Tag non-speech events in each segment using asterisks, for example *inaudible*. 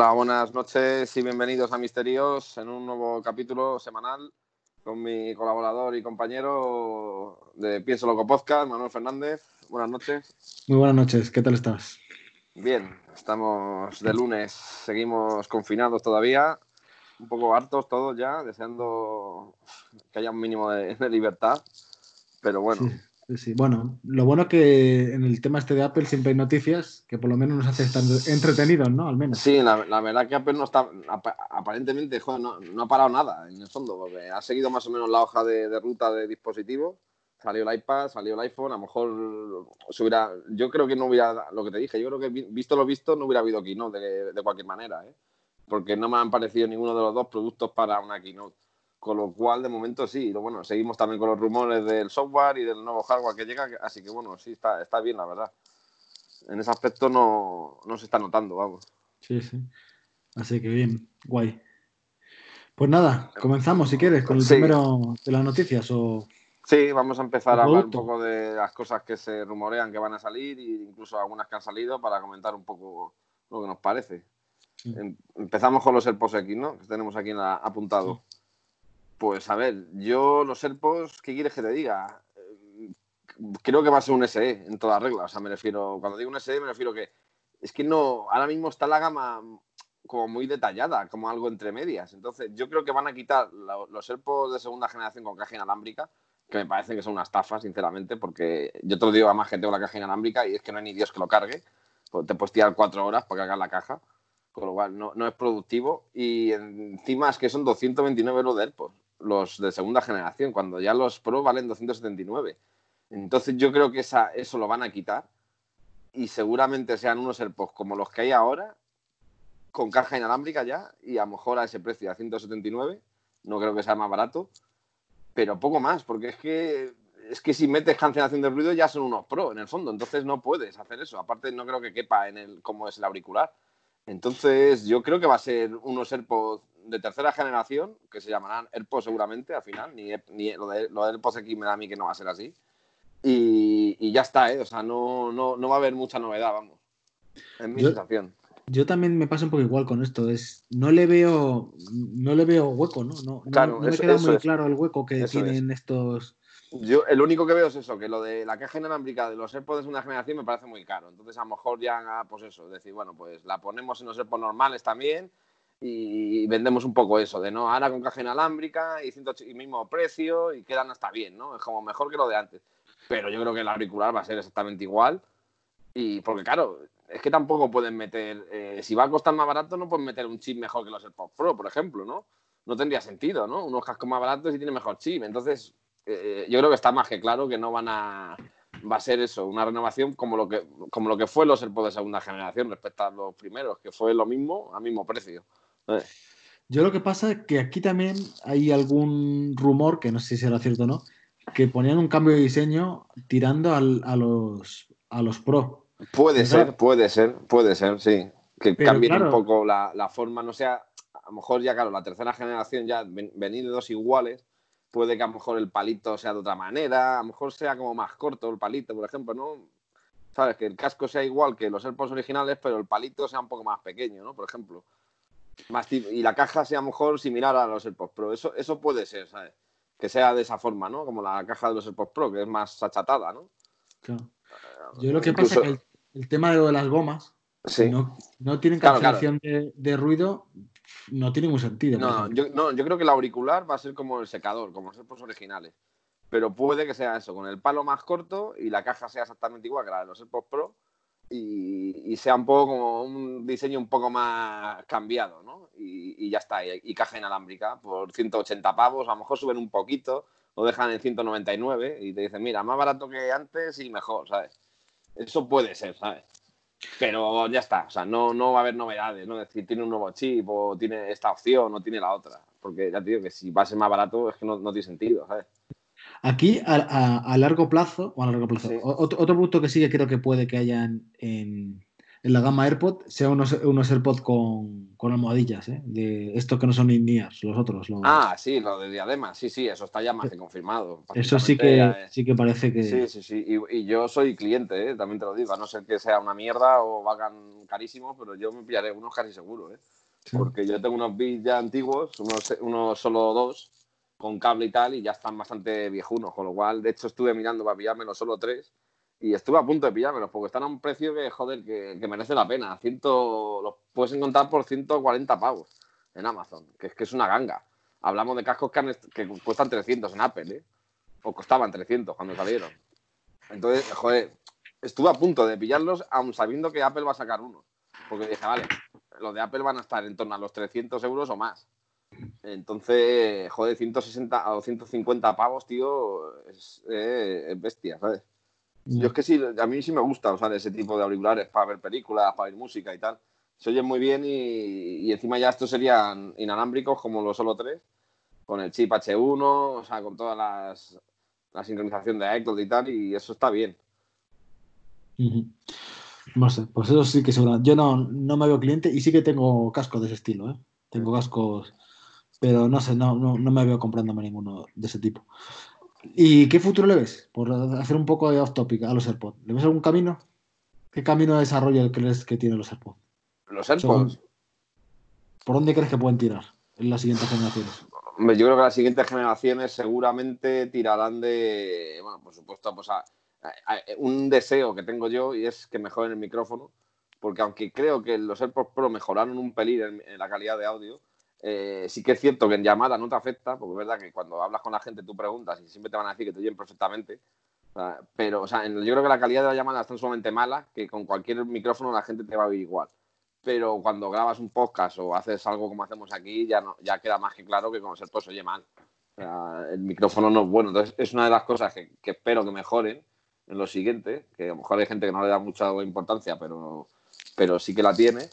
Hola, buenas noches y bienvenidos a Misterios en un nuevo capítulo semanal con mi colaborador y compañero de Pienso Loco Podcast, Manuel Fernández. Buenas noches. Muy buenas noches, ¿qué tal estás? Bien, estamos de lunes, seguimos confinados todavía, un poco hartos todos ya, deseando que haya un mínimo de, de libertad, pero bueno, Sí, sí. Bueno, lo bueno que en el tema este de Apple siempre hay noticias que por lo menos nos hace estar entretenidos, ¿no? Al menos. Sí, la, verdad que Apple no está, apa- aparentemente, joder, no, ha parado nada en el fondo, porque ha seguido más o menos la hoja de, ruta de dispositivo. Salió el iPad, salió el iPhone, a lo mejor se hubiera, yo creo que no hubiera, lo que te dije, yo creo que vi- visto lo visto no hubiera habido keynote de, de cualquier manera, ¿eh? porque no me han parecido ninguno de los dos productos para una keynote. Con lo cual, de momento sí, bueno, seguimos también con los rumores del software y del nuevo hardware que llega, así que bueno, sí, está, está bien, la verdad. En ese aspecto no, no se está notando, vamos. Sí, sí. Así que bien, guay. Pues nada, comenzamos si quieres con el Sí. primero de las noticias o Sí, vamos a empezar a hablar un poco de las cosas que se rumorean que van a salir e incluso algunas que han salido para comentar un poco lo que nos parece. Sí. Em- Empezamos con los AirPods X, ¿no? Que tenemos aquí en la- apuntado. Pues a ver, yo los AirPods, ¿qué quieres que te diga? Creo que va a ser un SE en toda regla. O sea, me refiero, cuando digo un SE me refiero que es que no, ahora mismo está la gama como muy detallada, como algo entre medias. Entonces, yo creo que van a quitar los AirPods de segunda generación con caja inalámbrica, que me parecen que son una estafa, sinceramente, porque yo te lo digo además que tengo la caja inalámbrica y es que no hay ni Dios que lo cargue. Pues Te puedes tirar cuatro horas para cargar la caja, con lo cual no, no es productivo. Y encima es que son 229 euros de AirPods, los de segunda generación, cuando ya los Pro valen 279. Entonces yo creo que esa, eso lo van a quitar y seguramente sean unos AirPods como los que hay ahora, con caja inalámbrica ya, y a lo mejor a ese precio, a 179, no creo que sea más barato, pero poco más, porque es que es que si metes cancelación de ruido ya son unos pro en el fondo, entonces no puedes hacer eso. Aparte no creo que quepa en el cómo es el auricular. Entonces yo creo que va a ser unos AirPods de tercera generación, que se llamarán AirPods seguramente al final, ni, ni lo, de, lo de AirPods X me da a mí que no va a ser así. Y, y ya está, ¿eh? O sea, no, no, no va a haber mucha novedad, vamos. Es mi Yo- sensación. yo también me pasa un poco igual con esto. Es no le veo no le veo hueco, ¿no? No, no- Claro, no, me eso- queda eso muy es. claro el hueco que Eso tienen estos. Yo, el único que veo es eso, que lo de la caja inalámbrica de los AirPods de segunda generación me parece muy caro. Entonces, a lo mejor ya, pues eso, decir, bueno, pues la ponemos en los AirPods normales también y vendemos un poco eso, de no, ahora con caja inalámbrica y, 108 y mismo precio y quedan hasta bien, ¿no? Es como mejor que lo de antes. Pero yo creo que el auricular va a ser exactamente igual. Y porque, claro, es que tampoco pueden meter, eh, si va a costar más barato, no pueden meter un chip mejor que los AirPods Pro, por ejemplo, ¿no? No tendría sentido, ¿no? Unos cascos más baratos y tienen mejor chip. Entonces, eh, yo creo que está más que claro que no van a. Va a ser eso, una renovación como lo que, como lo que fue los AirPods de segunda generación respecto a los primeros, que fue lo mismo a mismo precio. Eh, Yo lo que pasa es que aquí también hay algún rumor, que no sé si será cierto o no, que ponían un cambio de diseño tirando al- a, los, a los Pro. Puede ¿Verdad? ser, puede ser, puede ser, sí. Que Pero cambien claro. un poco la, la forma, no sea. A lo mejor ya, claro, la tercera generación ya ven- venir de dos iguales, puede que a lo mejor el palito sea de otra manera, a lo mejor sea como más corto el palito, por ejemplo, ¿no? ¿Sabes? Que el casco sea igual que los AirPods originales, pero el palito sea un poco más pequeño, ¿no? Por ejemplo. Más y la caja sea mejor similar a los AirPods Pro. Eso, eso puede ser, ¿sabes? Que sea de esa forma, ¿no? Como la caja de los AirPods Pro, que es más achatada, ¿no? Claro. Yo lo que pasa es que el, el tema de lo de las gomas, Sí. no, no tienen Claro, cancelación De, de ruido, no tiene ningún sentido. No, yo, no, yo creo que el auricular va a ser como el secador, como los AirPods originales. Pero puede que sea eso, con el palo más corto y la caja sea exactamente igual que la de los AirPods Pro y, y sea un poco como un diseño un poco más cambiado, ¿no? Y, y ya está, y, y caja inalámbrica por 180 pavos, a lo mejor suben un poquito, lo dejan en 199 y te dicen, mira, más barato que antes y mejor, ¿sabes? Eso puede ser, ¿sabes? Pero ya está, o sea, no, no va a haber novedades, ¿no? Es decir, tiene un nuevo chip o tiene esta opción o tiene la otra. Porque ya te digo que si va a ser más barato es que no, no tiene sentido, ¿sabes? Aquí, a, a- a largo plazo, o a largo plazo, Sí. otro, otro producto que sí que creo que puede que haya en, en- en la gama AirPod sea unos, unos AirPod con, con almohadillas, ¿eh? De estos que no son in-ears, los otros. los- Ah, sí, lo de diadema, sí, sí, eso está ya más que confirmado. Eso sí que, eh, sí que parece que... Sí, sí, sí. Y, y yo soy cliente, ¿eh? también te lo digo. A no ser que sea una mierda o valgan carísimos, pero yo me pillaré unos casi seguro, ¿eh? Sí. Porque yo tengo unos bits ya antiguos, unos, unos solo dos, con cable y tal, y ya están bastante viejunos. Con lo cual, de hecho, estuve mirando para pillármelos solo tres. Y estuve a punto de pillármelos, porque están a un precio que, joder, que, merece la pena. Ciento, los puedes encontrar por 140 pavos en Amazon, que es que es una ganga. Hablamos de cascos que, que cuestan 300 en Apple, ¿eh? O costaban 300 cuando salieron. Entonces, joder, estuve a punto de pillarlos, aun sabiendo que Apple va a sacar uno. Porque dije, vale, los de Apple van a estar en torno a los 300 euros o más. Entonces, joder, 160 o 150 pavos, tío, es, eh, es bestia, ¿sabes? Yo es que sí, a mí sí me gusta usar ese tipo de auriculares para ver películas, para ver música y tal. Se oyen muy bien y, y encima ya estos serían inalámbricos como los solo tres, con el chip H1, o sea, con todas las la sincronización de iCloud y tal, y eso está bien. No sé, pues eso sí que seguro. Yo no, no me veo cliente y sí que tengo cascos de ese estilo, ¿eh? Tengo cascos, pero no sé, no, no, no me veo comprándome ninguno de ese tipo. ¿Y qué futuro le ves? Por hacer un poco de off topic a los AirPods. ¿Le ves algún camino? ¿Qué camino de desarrollo crees que tienen los AirPods? Los AirPods, ¿Por dónde crees que pueden tirar en las siguientes generaciones? Hombre, yo creo que las siguientes generaciones seguramente tirarán de, bueno, por supuesto, pues a, a- a- un deseo que tengo yo y es que mejoren el micrófono, porque aunque creo que los AirPods Pro mejoraron un pelín en, en la calidad de audio, eh, sí que es cierto que en llamada no te afecta, porque es verdad que cuando hablas con la gente tú preguntas y siempre te van a decir que te oyen perfectamente, pero o sea, yo creo que la calidad de la llamada es tan sumamente mala que con cualquier micrófono la gente te va a oír igual pero cuando grabas un podcast o haces algo como hacemos aquí, ya no, ya queda más que claro que con AirPods se oye mal. O sea, el micrófono no es bueno. Entonces, es una de las cosas que, que espero que mejoren en lo siguiente, que a lo mejor hay gente que no le da mucha importancia, pero, pero sí que la tiene.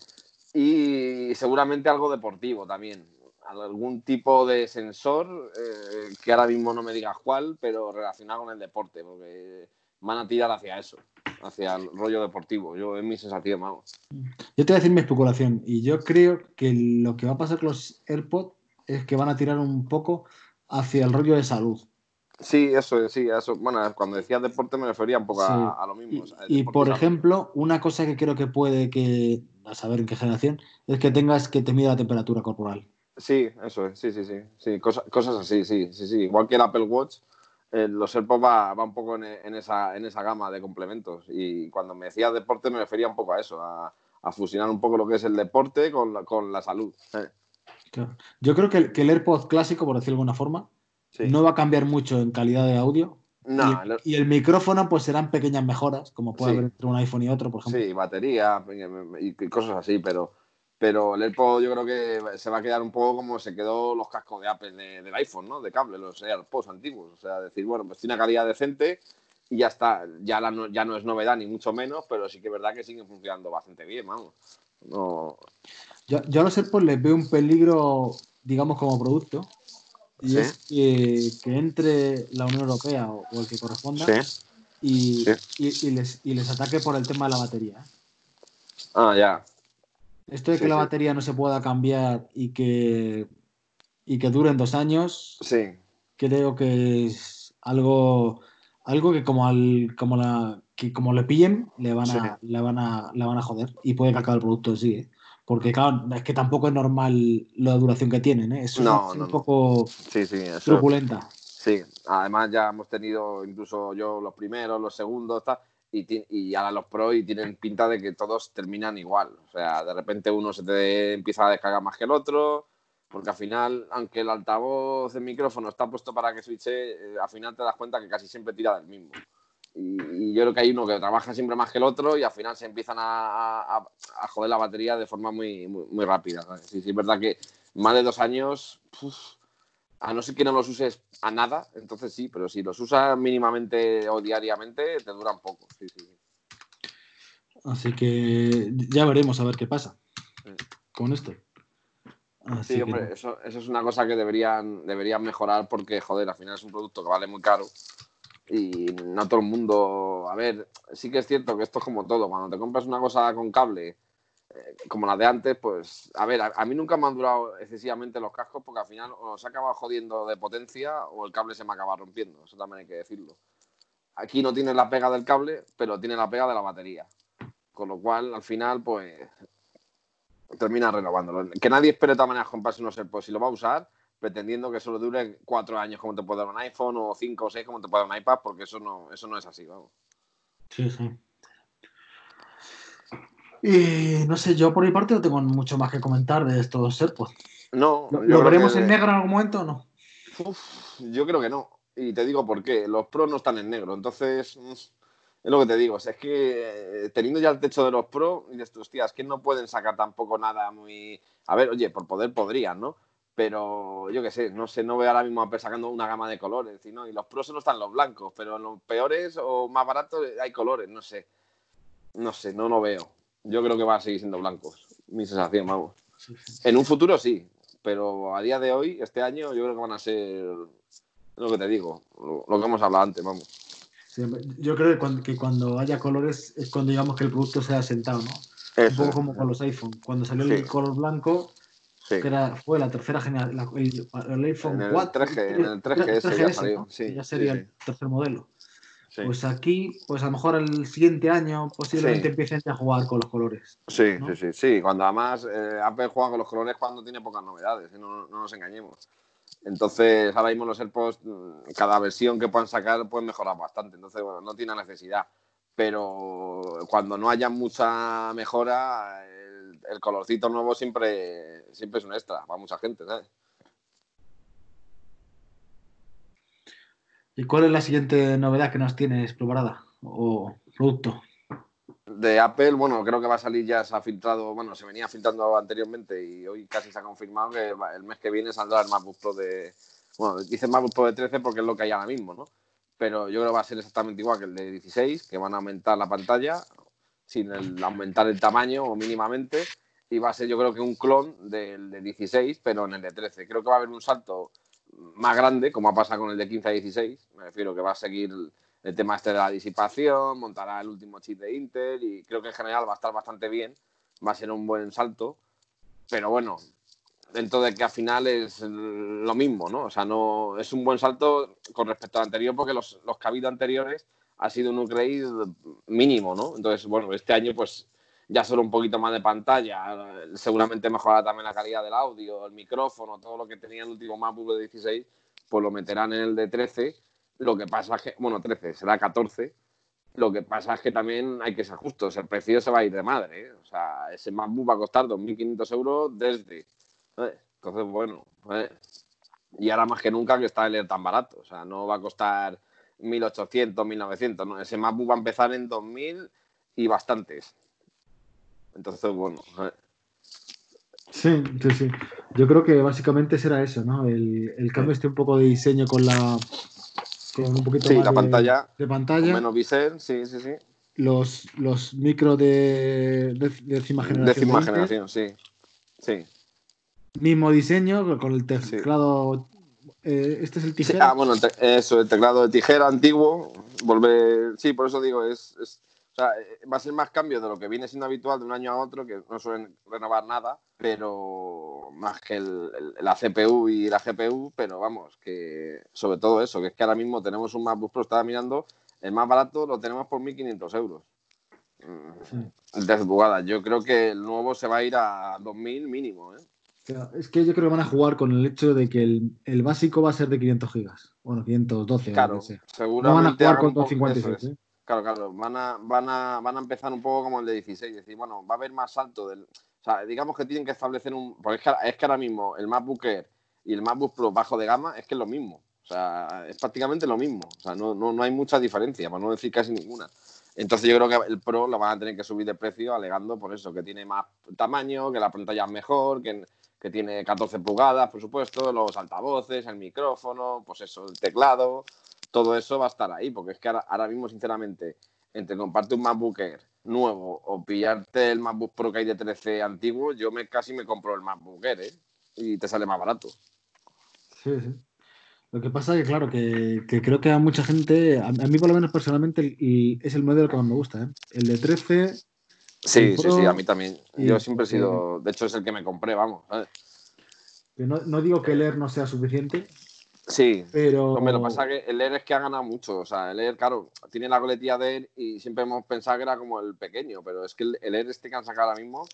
Y seguramente algo deportivo también. Algún tipo de sensor, eh, que ahora mismo no me digas cuál, pero relacionado con el deporte, porque van a tirar hacia eso, hacia el rollo deportivo. Yo, es mi sensación, vamos. Yo te voy a decir mi especulación y yo creo que lo que va a pasar con los AirPods es que van a tirar un poco hacia el rollo de salud. Sí, eso, es, sí, eso. Bueno, cuando decías deporte me refería un poco a, Sí. a lo mismo. Y, o sea, el y, deporte por ejemplo, una cosa que creo que puede que, a saber en qué generación, es que tengas que te mida la temperatura corporal. Sí, eso es, sí, sí, sí. sí cosa- cosas así, sí, sí, sí. Igual que el Apple Watch, eh, los AirPods va, va un poco en, en esa, en esa gama de complementos. Y cuando me decía deporte me refería un poco a eso, a, a fusionar un poco lo que es el deporte con la, con la salud. Eh, Claro. Yo creo que el, que el AirPod clásico, por decirlo de alguna forma, sí. no va a cambiar mucho en calidad de audio. No, y, lo- y el micrófono, pues serán pequeñas mejoras, como puede Sí. haber entre un iPhone y otro, por ejemplo. Sí, batería y cosas así, pero, pero el AirPod yo creo que se va a quedar un poco como se quedó los cascos de Apple de- del iPhone, ¿no? De cable, los AirPods antiguos. O sea, decir, bueno, pues tiene una calidad decente y ya está. Ya, la no, ya no es novedad ni mucho menos, pero sí que es verdad que siguen funcionando bastante bien, vamos. No, Yo, yo a los AirPods les veo un peligro, digamos, como producto. Y Sí. es que, que entre la Unión Europea o, o el que corresponda y, Sí. y- y les, y les ataque por el tema de la batería. Ah, ya. Esto de que la batería no se pueda cambiar y que, y que duren dos años, Sí, creo que es algo, algo que como al, como la, que como le pillen, le van a, le van a, le van a joder. Y puede que acabe el producto en sí, ¿eh? Porque claro, es que tampoco es normal la duración que tienen, ¿eh? Es No, un no, poco sí, sí. Eso, truculenta. Sí, además ya hemos tenido incluso yo los primeros, los segundos, tal, y, y ahora los pro y tienen pinta de que todos terminan igual. O sea, de repente uno se te empieza a descargar más que el otro, porque al final, aunque el altavoz del micrófono está puesto para que switche, eh, al final te das cuenta que casi siempre tira del mismo. Y, y yo creo que hay uno que trabaja siempre más que el otro y al final se empiezan a, a- a joder la batería de forma muy, muy, muy rápida. ¿sabes? Sí, sí, es verdad que más de dos años, uf, A no ser que no los uses a nada, entonces sí, pero si los usas mínimamente o diariamente, te duran poco. Sí, sí. Así que ya veremos a ver qué pasa con esto. Así Sí, que hombre, eso, eso es una cosa que deberían, deberían mejorar porque, joder, al final es un producto que vale muy caro y no todo el mundo... A ver, sí que es cierto que esto es como todo. Cuando te compras una cosa con cable, eh, como la de antes, pues, a ver, a, mí nunca me han durado excesivamente los cascos porque al final o se acaba jodiendo de potencia o el cable se me acaba rompiendo. Eso también hay que decirlo. Aquí no tiene la pega del cable, pero tiene la pega de la batería. Con lo cual, al final, pues termina renovándolo. Que nadie espere de todas maneras comprarse unos AirPods si lo va a usar, pretendiendo que solo dure cuatro años como te puede dar un iPhone o cinco o seis como te puede dar un iPad, porque eso no, eso no es así, vamos. Sí, sí. Y no sé, yo por mi parte no tengo mucho más que comentar de estos AirPods. No, ¿Lo, lo veremos que- en negro en algún momento o no? Uf, yo creo que no. Y te digo por qué. Los Pro no están en negro. Entonces, mm, es lo que te digo. O sea, es que eh, teniendo ya el techo de los Pro, y dices, hostia, es que no pueden sacar tampoco nada muy. A ver, oye, por poder podrían, ¿no? Pero yo qué sé, no sé, no veo ahora mismo sacando una gama de colores. Y, no, y los Pro solo están los blancos, pero en los peores o más baratos hay colores, no sé. No sé, no lo veo. Yo creo que va a seguir siendo blancos. Mi sensación, vamos. En un futuro sí, pero a día de hoy, este año, yo creo que van a ser lo que te digo, lo, lo que hemos hablado antes, vamos. Sí, yo creo que cuando, que cuando haya colores es cuando digamos que el producto se ha sentado, ¿no? Un Eso, poco como con los iPhone. Cuando salió Sí. el color blanco, sí. que era, fue la tercera generación, el, el iPhone En el 4. 3G, en el 3GS ya salió, ¿no? sí, Que ya sería sí. el tercer modelo. Pues aquí, pues a lo mejor el siguiente año posiblemente empiecen a jugar con los colores. sí, ¿no? sí, sí, sí. Cuando además eh, Apple juega con los colores cuando tiene pocas novedades, ¿eh? no, no nos engañemos. Entonces, ahora mismo los AirPods, mm, cada versión que puedan sacar pueden mejorar bastante. Entonces, bueno, no tiene necesidad. Pero cuando no haya mucha mejora, el, el colorcito nuevo siempre, siempre es un extra para mucha gente, ¿sabes? ¿Y cuál es la siguiente novedad que nos tienes preparada? O producto. De Apple, bueno, creo que va a salir ya, se ha filtrado, bueno, se venía filtrando anteriormente y hoy casi se ha confirmado que el mes que viene saldrá el MacBook Pro de, bueno, dicen MacBook Pro de 13 porque es lo que hay ahora mismo, ¿no? Pero yo creo que va a ser exactamente igual que el de 16, que van a aumentar la pantalla sin el- aumentar el tamaño o mínimamente y va a ser yo creo que un clon del de 16, pero en el de 13. Creo que va a haber un salto más grande, como ha pasado con el de 15 a 16, me refiero que va a seguir el tema este de la disipación, montará el último chip de Intel y creo que en general va a estar bastante bien, va a ser un buen salto, pero bueno, dentro de que al final es lo mismo, ¿no? O sea, no es un buen salto con respecto al anterior porque los, los habido anteriores ha sido un upgrade mínimo, ¿no? Entonces, bueno, este año pues ya solo un poquito más de pantalla, seguramente mejorará también la calidad del audio, el micrófono, todo lo que tenía el último MacBook de 16, pues lo meterán en el de 13 lo que pasa es que, bueno, 13, será 14. Lo que pasa es que también hay que ser justos. El precio se va a ir de madre. ¿eh? O sea, ese MacBook va a costar 2.500 euros desde. Entonces, bueno. Y ahora más que nunca que está el tan barato. O sea, no va a costar 1.800, 1.900. ¿no? Ese MacBook va a empezar en 2.000 y bastantes. Entonces, bueno. Sí, sí, sí. Yo creo que básicamente será eso, ¿no? El, el cambio este un poco de diseño con la. Con un poquito Sí, más la de, pantalla de pantalla. menos bisel, sí, sí, sí. Los, los micro de, de décima generación. Décima generación, sí. Sí. Mismo diseño, con el teclado. Eh, este es el Sí, tijera. ah, bueno, eso, el teclado de tijera antiguo, volver, sí, por eso digo, es, es- o sea, eh, va a ser más cambio de lo que viene siendo habitual de un año a otro, que no suelen renovar nada, pero más que el- el- la CPU y la GPU, pero vamos, que sobre todo eso, que es que ahora mismo tenemos un MacBook Pro, estaba mirando, el más barato lo tenemos por 1.500 euros. Mm, Sí. De pulgadas. Yo creo que el nuevo se va a ir a 2.000 mínimo, ¿eh? Sea, es que yo creo que van a jugar con el hecho de que el, el básico va a ser de 500 gigas. Bueno, 512 o Claro, sea. No van a jugar con un poco- 256. eso es. ¿eh? Claro, claro, van a, van, a, van a empezar un poco como el de 16, decir, bueno, va a haber más salto del... O sea, digamos que tienen que establecer un... Porque es que, ahora- es que ahora mismo el MacBook Air y el MacBook Pro bajo de gama es que es lo mismo. O sea, es prácticamente lo mismo. O sea, no, no, no hay mucha diferencia, para no decir casi ninguna. Entonces yo creo que el Pro lo van a tener que subir de precio alegando por eso, que tiene más tamaño, que la pantalla es mejor, que, que tiene 14 pulgadas, por supuesto, los altavoces, el micrófono, pues eso, el teclado, todo eso va a estar ahí, porque es que ahora, mismo, sinceramente, entre comparte un MacBook Air nuevo o pillarte el MacBook Pro que hay de 13 antiguo, yo me casi me compro el MacBook Air, ¿eh? Y te sale más barato. Sí, sí. Lo que pasa es que, claro, que, creo que a mucha gente, a, mí por lo menos personalmente, y es el modelo que más me gusta, ¿eh? El de 13. Sí, sí, sí, a mí también. Yo siempre he sido, de hecho es el que me compré, vamos. No, no, digo que el Air no sea suficiente. Sí, pero... lo que pasa es que el Air es que ha ganado mucho. O sea, el Air, claro, tiene la coletilla de Air y siempre hemos pensado que era como el pequeño, pero es que el, el Air este que han sacado ahora mismo,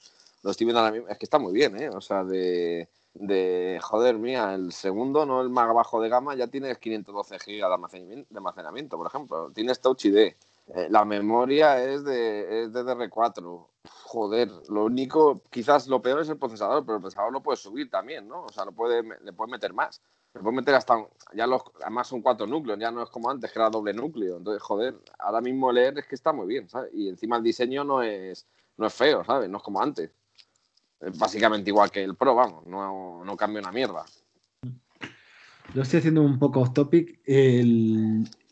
lo estoy viendo ahora mismo, es que está muy bien, ¿eh? O sea, de de, joder, mía, el segundo, no el más bajo de gama, ya tienes 512 GB de almacenamiento, por ejemplo. Tienes Touch ID. Eh, la memoria es de, es de DR4. Joder, lo único, quizás lo peor es el procesador, pero el procesador lo puedes subir también, ¿no? O sea, lo puede, le puedes meter más. Le puedes meter hasta, ya los, además son cuatro núcleos, ya no es como antes, que era doble núcleo. Entonces, joder, ahora mismo leer es que está muy bien, ¿sabes? Y encima el diseño no es, no es feo, ¿sabes? No es como antes básicamente igual que el Pro, vamos, no, no cambia una mierda. Yo estoy haciendo un poco off topic.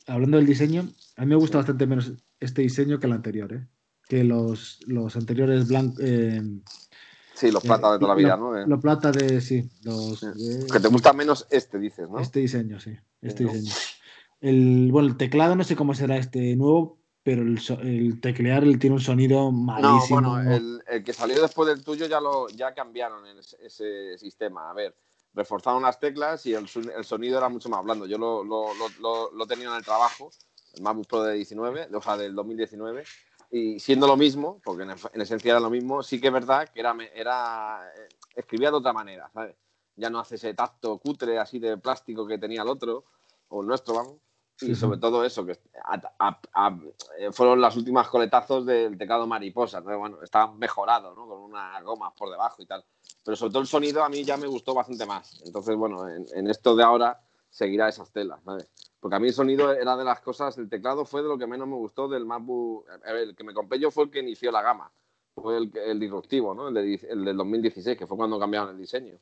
Hablando del diseño, a mí me gusta bastante menos este diseño que el anterior, ¿eh? que los, los anteriores blancos. Eh, sí, los plata de toda la vida, ¿no? Los plata de, sí. Los, que te gusta menos este, dices, ¿no? Este diseño, sí. Este diseño. El, bueno, el teclado no sé cómo será este nuevo, pero el, el teclear tiene un sonido malísimo. No, bueno, el, que salió después del tuyo ya lo ya cambiaron ese, sistema. A ver, reforzaron las teclas y el, sonido era mucho más blando. Yo lo, lo, lo, lo, tenía en el trabajo, el MacBook Pro de 19, o sea, del 2019, y siendo lo mismo, porque en, esencia era lo mismo, sí que es verdad que era, era eh, escribía de otra manera, ¿sabes? Ya no hace ese tacto cutre así de plástico que tenía el otro, o el nuestro, vamos y sobre todo eso, que eh, fueron las últimas coletazos del teclado mariposa. Entonces, bueno, estaba mejorado, ¿no? Con unas gomas por debajo y tal. Pero sobre todo el sonido a mí ya me gustó bastante más. Entonces, bueno, en, esto de ahora seguirá esas telas, ¿sabes? Porque a mí el sonido era de las cosas, el teclado fue de lo que menos me gustó del MacBook. el que me compré yo fue el que inició la gama. Fue el, el disruptivo, ¿no? El, el del 2016, que fue cuando cambiaron el diseño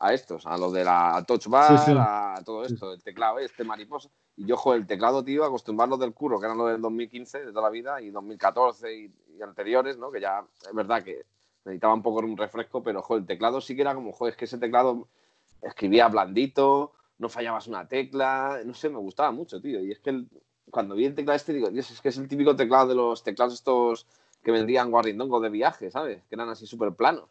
a estos, a los de la touch bar, a todo esto, el teclado este, mariposa. Y yo, joder, el teclado, tío, acostumbrarlo del curro, que era lo del 2015, de toda la vida, y 2014 y, anteriores, ¿no? Que ya es verdad que necesitaba un poco un refresco, pero, joder, el teclado sí que era como, joder, es que ese teclado escribía blandito, no fallabas una tecla, no sé, me gustaba mucho, tío. Y es que cuando vi el teclado este, digo, Dios, es que es el típico teclado de los teclados estos que vendrían guarrindongo de viaje, ¿sabes? Que eran así súper planos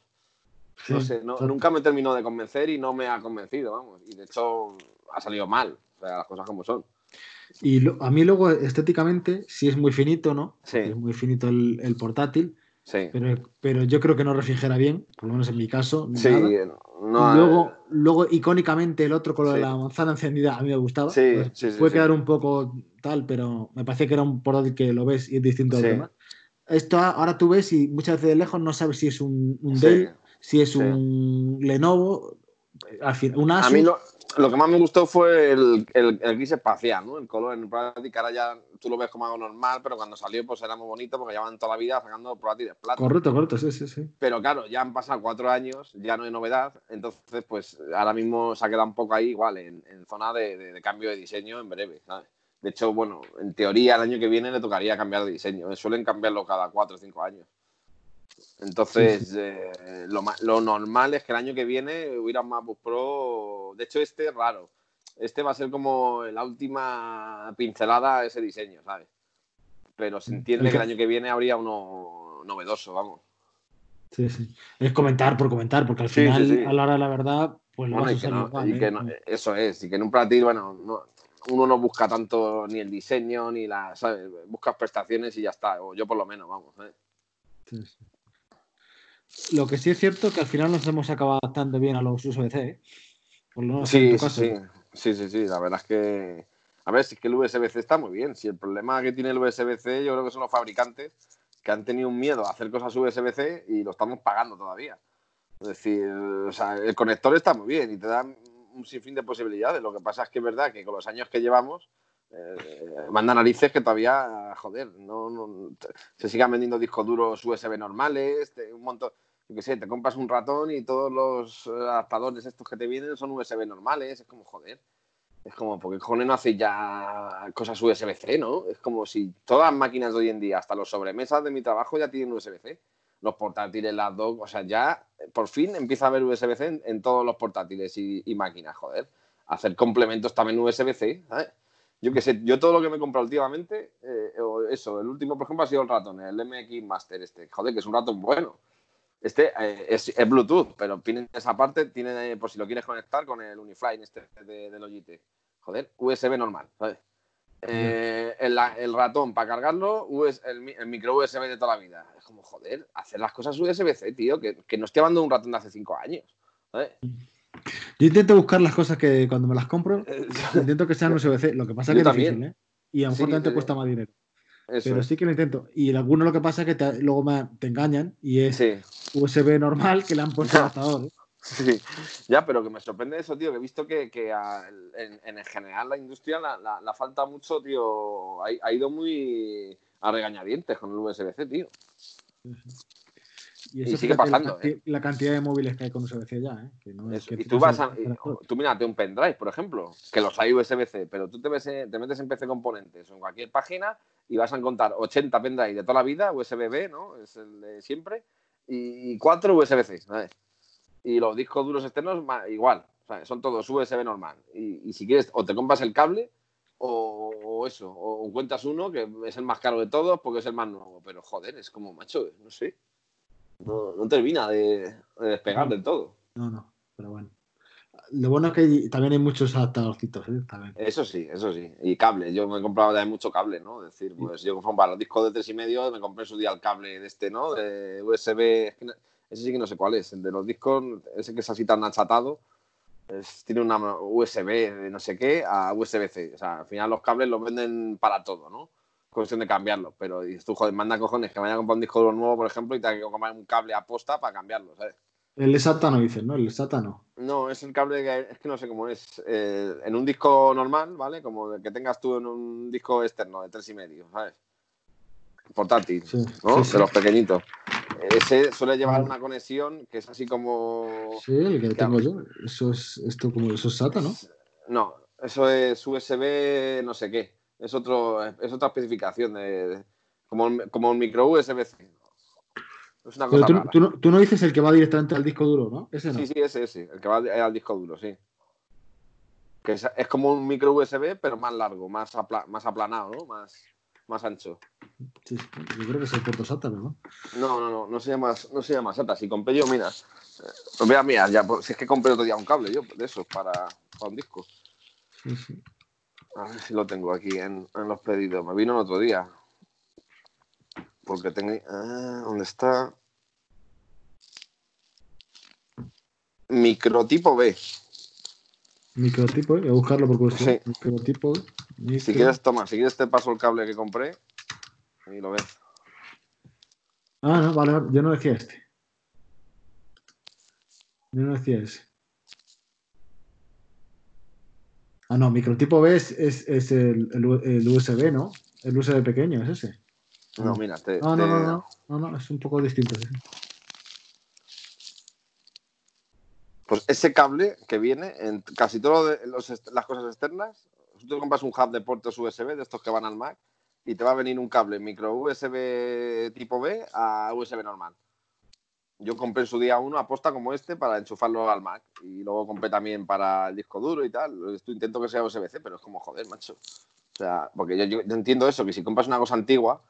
no sé, nunca me terminó de convencer y no me ha convencido, vamos. Y de hecho ha salido mal, o sea, las cosas como son. Y a mí luego estéticamente sí es muy finito, ¿no? Sí. Es muy finito el, portátil. Sí. Pero, pero, yo creo que no refrigera bien, por lo menos en mi caso. Sí, no, luego, luego, icónicamente, el otro color de la manzana encendida a mí me gustaba. Sí, pues, sí, Puede quedar un poco tal, pero me parece que era un portátil que lo ves y es distinto al demás. Esto ahora tú ves y muchas veces de lejos no sabes si es un, un Dell si es un Lenovo, un Asus. A mí lo, que más me gustó fue el, el, gris espacial, ¿no? El color en práctica ahora ya tú lo ves como algo normal, pero cuando salió pues era muy bonito porque llevan toda la vida sacando portátiles plata. Correcto, correcto, sí, sí, sí. Pero claro, ya han pasado cuatro años, ya no hay novedad, entonces pues ahora mismo se ha quedado un poco ahí igual, en, zona de, de, cambio de diseño en breve, ¿sabes? De hecho, bueno, en teoría el año que viene le tocaría cambiar de diseño. Suelen cambiarlo cada cuatro o cinco años. Entonces, eh, lo, normal es que el año que viene hubiera un MacBook Pro. De hecho, este es raro. Este va a ser como la última pincelada a ese diseño, ¿sabes? Pero se entiende que el año que viene habría uno novedoso, vamos. Sí, sí. Es comentar por comentar, porque al final, a la hora de la verdad, pues lo ¿eh? Eso es, y que en un platillo, bueno, uno no busca tanto ni el diseño, ni la, ¿sabes? Buscas prestaciones y ya está, o yo por lo menos, vamos. ¿eh? Sí, sí. Lo que sí es cierto que al final nos hemos acabado adaptando bien a los USB-C. ¿eh? Sí, sí, sí, sí, sí, la verdad es que... A ver, si es que el USB-C está muy bien. Si el problema que tiene el USB-C yo creo que son los fabricantes que han tenido un miedo a hacer cosas USB-C y lo estamos pagando todavía. Es decir, o sea, el conector está muy bien y te da un sinfín de posibilidades. Lo que pasa es que es verdad que con los años que llevamos eh, manda narices que todavía, joder, no, se sigan vendiendo discos duros USB normales, un montón. Yo qué sé, te compras un ratón y todos los adaptadores estos que te vienen son USB normales, es como joder. Es como, porque cojones no hace ya cosas USB-C, ¿no? Es como si todas las máquinas de hoy en día, hasta los sobremesas de mi trabajo, ya tienen USB-C. Los portátiles, las dos, o sea, ya por fin empieza a haber USB-C en, todos los portátiles y, máquinas, joder. Hacer complementos también USB-C, ¿sabes? Yo qué sé, yo todo lo que me he comprado últimamente, eh, eso, el último, por ejemplo, ha sido el ratón, el MX Master este, joder, que es un ratón bueno. Este eh, es, Bluetooth, pero tiene esa parte, tiene, por si lo quieres conectar con el Unifly este de, de Logitech. Joder, USB normal, ¿sabes? Eh, el, ratón para cargarlo, el, micro USB de toda la vida. Es como, joder, hacer las cosas USB-C, tío, que, no estoy hablando de un ratón de hace cinco años. Yo intento buscar las cosas que cuando me las compro, *laughs* intento que sean USB-C. Lo que pasa es que es difícil, ¿eh? Y a lo mejor te cuesta más dinero pero sí que lo intento. Y en algunos lo que pasa es que luego te engañan y es USB normal que le han puesto *laughs* adaptador. ¿eh? Sí, ya, pero que me sorprende eso, tío, que he visto que, que en, en, general la industria la, la, falta mucho, tío, ha, ido muy a regañadientes con el USB-C, tío. Y, sigue pasando. ¿eh? La, cantidad de móviles que hay con USB-C ya, ¿eh? y tú vas a. tú mírate un pendrive, por ejemplo, que los hay USB-C, pero tú te, ves, te metes en PC Componentes o en cualquier página y vas a encontrar 80 pendrive de toda la vida, USB-B, ¿no? Es el de siempre, y 4 USB-C, ¿sabes? Y los discos duros externos, igual, son todos USB normal. Y, si quieres, o te compras el cable, o, eso, o encuentras uno que es el más caro de todos porque es el más nuevo. Pero joder, es como, macho, no sé. No, termina de, de despegar del todo. No, no, pero bueno. Lo bueno es que también hay muchos adaptadorcitos, ¿eh? Eso sí, eso sí. Y cable. Yo me he comprado también mucho cable, ¿no? Es decir, pues yo para los discos de tres y medio me compré su día el cable de este, ¿no? De USB. Ese sí que no sé cuál es. El de los discos, ese que es así tan achatado. tiene una USB de no sé qué a USB-C. O sea, al final los cables los venden para todo, ¿no? Cuestión de cambiarlo. Pero dices tú, joder, manda cojones que vaya a comprar un disco duro nuevo, por ejemplo, y tenga que comprar un cable a posta para cambiarlo, ¿sabes? El SATA no dices, ¿no? El SATA no. No, es el cable que es que no sé cómo es. Eh, en un disco normal, ¿vale? Como el que tengas tú en un disco externo de tres y medio, ¿sabes? Portátil, ¿no? de los pequeñitos. Ese suele llevar una conexión que es así como. Sí, el que, tengo yo. Eso es esto como eso es SATA, ¿no? No, eso es USB no sé qué. Es otro, es otra especificación de, como, como un micro USB-C. Pero tú, no, dices el que va directamente al disco duro, ¿no? Ese Sí, sí, ese, ese, el que va al disco duro, sí. Que es, como un micro USB, pero más largo, más, más aplanado, ¿no? Más, más ancho. Sí, yo creo que es el puerto SATA, ¿no? No, no, no, no se llama, no se llama SATA. Si compré yo, mira, pues mira, mira, ya, pues, si es que compré otro día un cable yo de esos para, para un disco. Sí, sí. A ver si lo tengo aquí en, en los pedidos. Me vino el otro día porque tengo... Ah, ¿Dónde está? Microtipo B. Microtipo, ¿eh? voy a buscarlo por curiosidad. Sí. Microtipo Si quieres, toma, si quieres te paso el cable que compré y lo ves. Ah, no, vale, yo no decía este. Yo no decía ese. Ah, no, microtipo B es, es, es el, el, USB, ¿no? El USB pequeño, es ese. No, mira, te, no, no, no, no, no, es un poco distinto. Pues ese cable que viene en casi todas las cosas externas, tú compras un hub de puertos USB de estos que van al Mac y te va a venir un cable micro USB tipo B a USB normal. Yo compré en su día uno aposta como este para enchufarlo al Mac y luego compré también para el disco duro y tal. Esto intento que sea USB-C, pero es como joder, macho. O sea, porque yo, entiendo eso, que si compras una cosa antigua,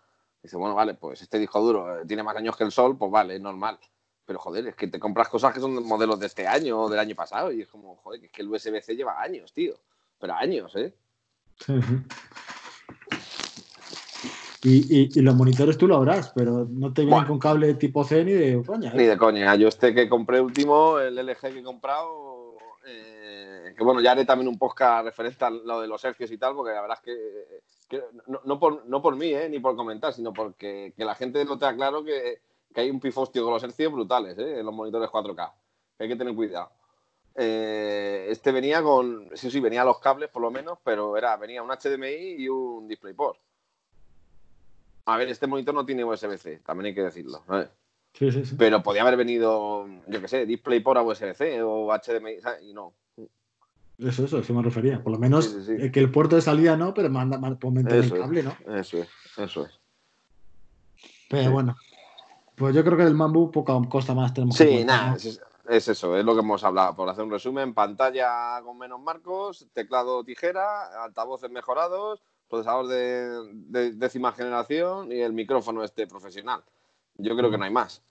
Dice, bueno, vale, pues este disco duro eh, tiene más años que el sol, pues vale, es normal. Pero joder, es que te compras cosas que son modelos de este año o del año pasado y es como, joder, es que el USB-C lleva años, tío. Pero años, ¿eh? Y, los monitores tú lo habrás, pero no te vienen con cable tipo C ni de coña. ¿eh? Ni de coña. Yo este que compré último, el LG que he comprado, eh, que bueno, ya haré también un podcast referente a lo de los hercios y tal, porque la verdad es que no, por, no por mí, eh, ni por comentar, sino porque que la gente no tenga claro que, hay un pifostio con los hercios brutales eh, en los monitores 4K. hay que tener cuidado. Eh, este venía con, sí, sí, venía los cables por lo menos, pero era, venía un HDMI y un DisplayPort. A ver, este monitor no tiene USB-C, también hay que decirlo. Sí, sí, sí. Pero podía haber venido, yo qué sé, DisplayPort a USB-C o HDMI, ¿sabes? y no. Eso, eso, eso me refería. Por lo menos eh, que el puerto de salida no, pero manda, manda por meter el cable, ¿no? Eso es, eso es. Pero bueno. Pues yo creo que del Mambu poca cosa más tenemos que Sí, comentar, nada, es, es eso, es lo que hemos hablado. Por hacer un resumen, pantalla con menos marcos, teclado tijera, altavoces mejorados, procesador de, de décima generación y el micrófono este profesional. Yo creo que no hay más.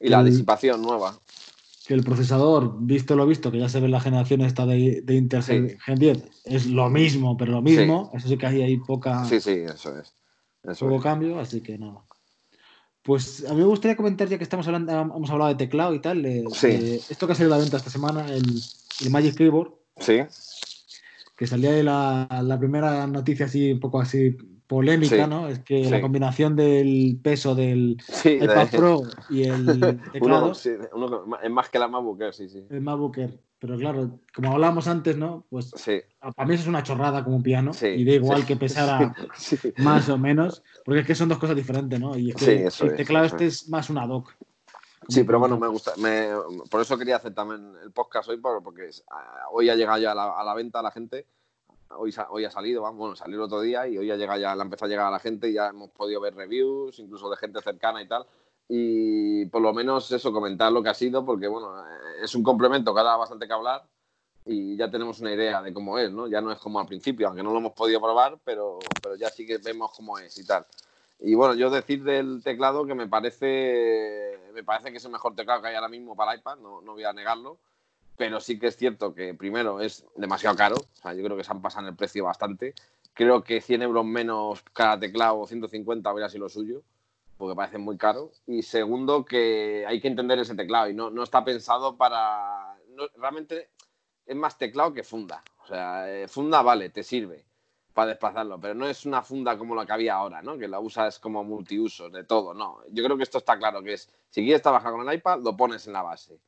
Y la El- disipación nueva. Que el procesador, visto lo visto, que ya se ve en la generación esta de, de Intel Sí. Gen- Gen 10, es lo mismo, pero lo mismo. Eso sí que hay ahí poca, Sí, sí, eso es. Eso poco es. cambio, así que nada. Pues a mí me gustaría comentar, ya que estamos hablando, hemos hablado de teclado y tal, de, Sí. de esto que ha salido a la venta esta semana, el, el Magic Keyboard, Sí, que salía ahí la, la primera noticia así, un poco así polémica, Sí. ¿no? Es que Sí. la combinación del peso del sí. iPad de- Pro y el *laughs* teclado, uno, sí, uno- es más que la MacBook Air, sí, sí. el MacBook Air. Pero claro, como hablábamos antes, ¿no? Pues para mí eso es una chorrada como un piano y da igual que pesara *laughs* más o menos, porque es que son dos cosas diferentes, ¿no? Y es que el es, teclado este es más una doc. Sí, pero bueno, me gusta. me- por eso quería hacer también el podcast hoy, por- porque ah, hoy ha llegado ya a la, a la venta la gente. Hoy, hoy ha salido, vamos, bueno, salió el otro día y hoy ha llegado ya, la empezó a llegar a la gente y ya hemos podido ver reviews, incluso de gente cercana y tal. Y por lo menos eso, comentar lo que ha sido, porque bueno, eh, es un complemento que ha dado bastante que hablar y ya tenemos una idea de cómo es, ¿no? Ya no es como al principio, aunque no lo hemos podido probar, pero, pero ya sí que vemos cómo es y tal. Y bueno, yo decir del teclado que me parece, me parece que es el mejor teclado que hay ahora mismo para iPad, no, no voy a negarlo, pero sí que es cierto que primero es demasiado caro, o sea, yo creo que se han pasado en el precio bastante. Creo que 100 euros menos cada teclado, 150 hubiera sido lo suyo, porque parece muy caro. Y segundo, que hay que entender ese teclado y no, no está pensado para... no- realmente es más teclado que funda. O sea, eh, funda vale, te sirve para desplazarlo, pero no es una funda como la que había ahora, ¿no? Que la usas como multiuso, de todo, no. Yo creo que esto está claro, que es, si quieres trabajar con el iPad, lo pones en la base.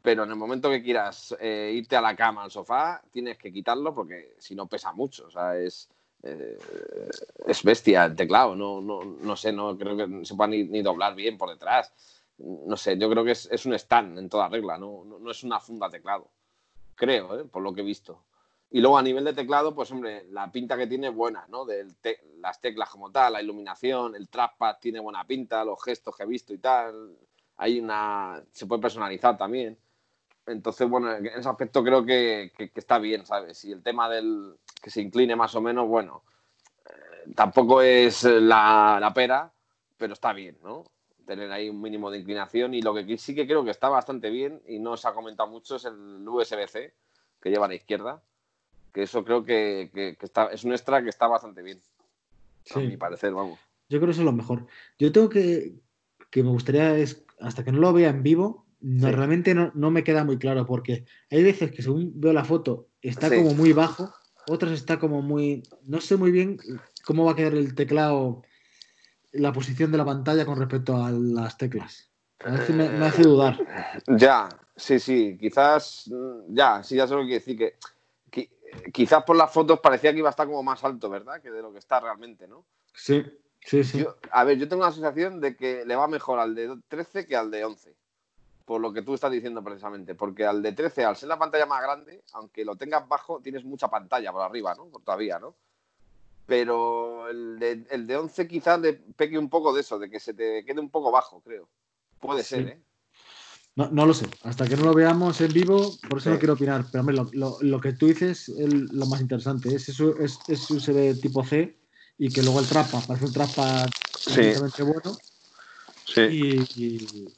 Pero en el momento que quieras eh, irte a la cama, al sofá, tienes que quitarlo porque si no pesa mucho, o sea, es, eh, es bestia el teclado, no, no, no sé, no creo que se pueda ni, ni doblar bien por detrás. No sé, yo creo que es, es un stand en toda regla, no, no, no es una funda teclado. Creo, ¿eh? por lo que he visto. Y luego a nivel de teclado, pues hombre, la pinta que tiene es buena, ¿no? De las teclas como tal, la iluminación, el trackpad tiene buena pinta, los gestos que he visto y tal. Hay una. se puede personalizar también. Entonces, bueno, en ese aspecto creo que, que- que está bien, ¿sabes? Y el tema del que se incline más o menos, bueno, eh, tampoco es la, la pera, pero está bien, ¿no? Tener ahí un mínimo de inclinación y lo que sí que creo que está bastante bien y no se ha comentado mucho es el USB-C que lleva a la izquierda, que eso creo que, que- que está, es un extra que está bastante bien, a mi parecer, vamos. Yo creo que eso es lo mejor. Yo tengo que, que me gustaría, es, hasta que no lo vea en vivo, no, Sí. realmente no, no me queda muy claro, porque hay veces que según veo la foto está Sí. como muy bajo, otras está como muy, no sé muy bien cómo va a quedar el teclado, la posición de la pantalla con respecto a las teclas. A veces me, me hace dudar. Ya, sí, sí, quizás, ya, sí, ya sé lo que decir, que, quizás por las fotos parecía que iba a estar como más alto, ¿verdad? Que de lo que está realmente, ¿no? Sí, sí, sí. Yo- a ver, yo tengo la sensación de que le va mejor al de 13 que al de 11. Por lo que tú estás diciendo precisamente. Porque al de 13, al ser la pantalla más grande, aunque lo tengas bajo, tienes mucha pantalla por arriba, ¿no? Por todavía, ¿no? Pero el de, el de 11 quizás le peque un poco de eso, de que se te quede un poco bajo, creo. Puede Sí. ser, ¿eh? No, no lo sé. Hasta que no lo veamos en vivo, por eso Sí. no quiero opinar. Pero hombre, lo, lo- lo que tú dices es lo más interesante. Es, eso, es, es USB tipo C y que luego el trapa, parece un trapa Sí. bueno. Sí. Y, y-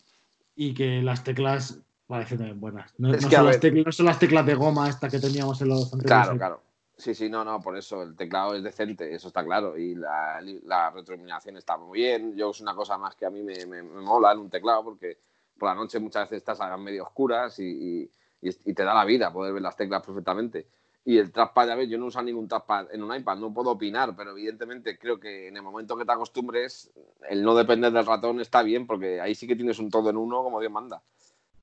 y que las teclas parecen también buenas. No, Es no son las teclas, no son las teclas de goma esta que teníamos en los anteriores. Claro, claro. Sí, sí, no, no, por eso el teclado es decente, eso está claro. Y la, la retroiluminación está muy bien. Yo es una cosa más que a mí me, me- me mola en un teclado porque por la noche muchas veces estás a medio oscuras y, y- te da la vida poder ver las teclas perfectamente. Y el trackpad, ya ves, yo no uso ningún trackpad en un iPad, no puedo opinar, pero evidentemente creo que en el momento que te acostumbres, el no depender del ratón está bien porque ahí sí que tienes un todo en uno como Dios manda.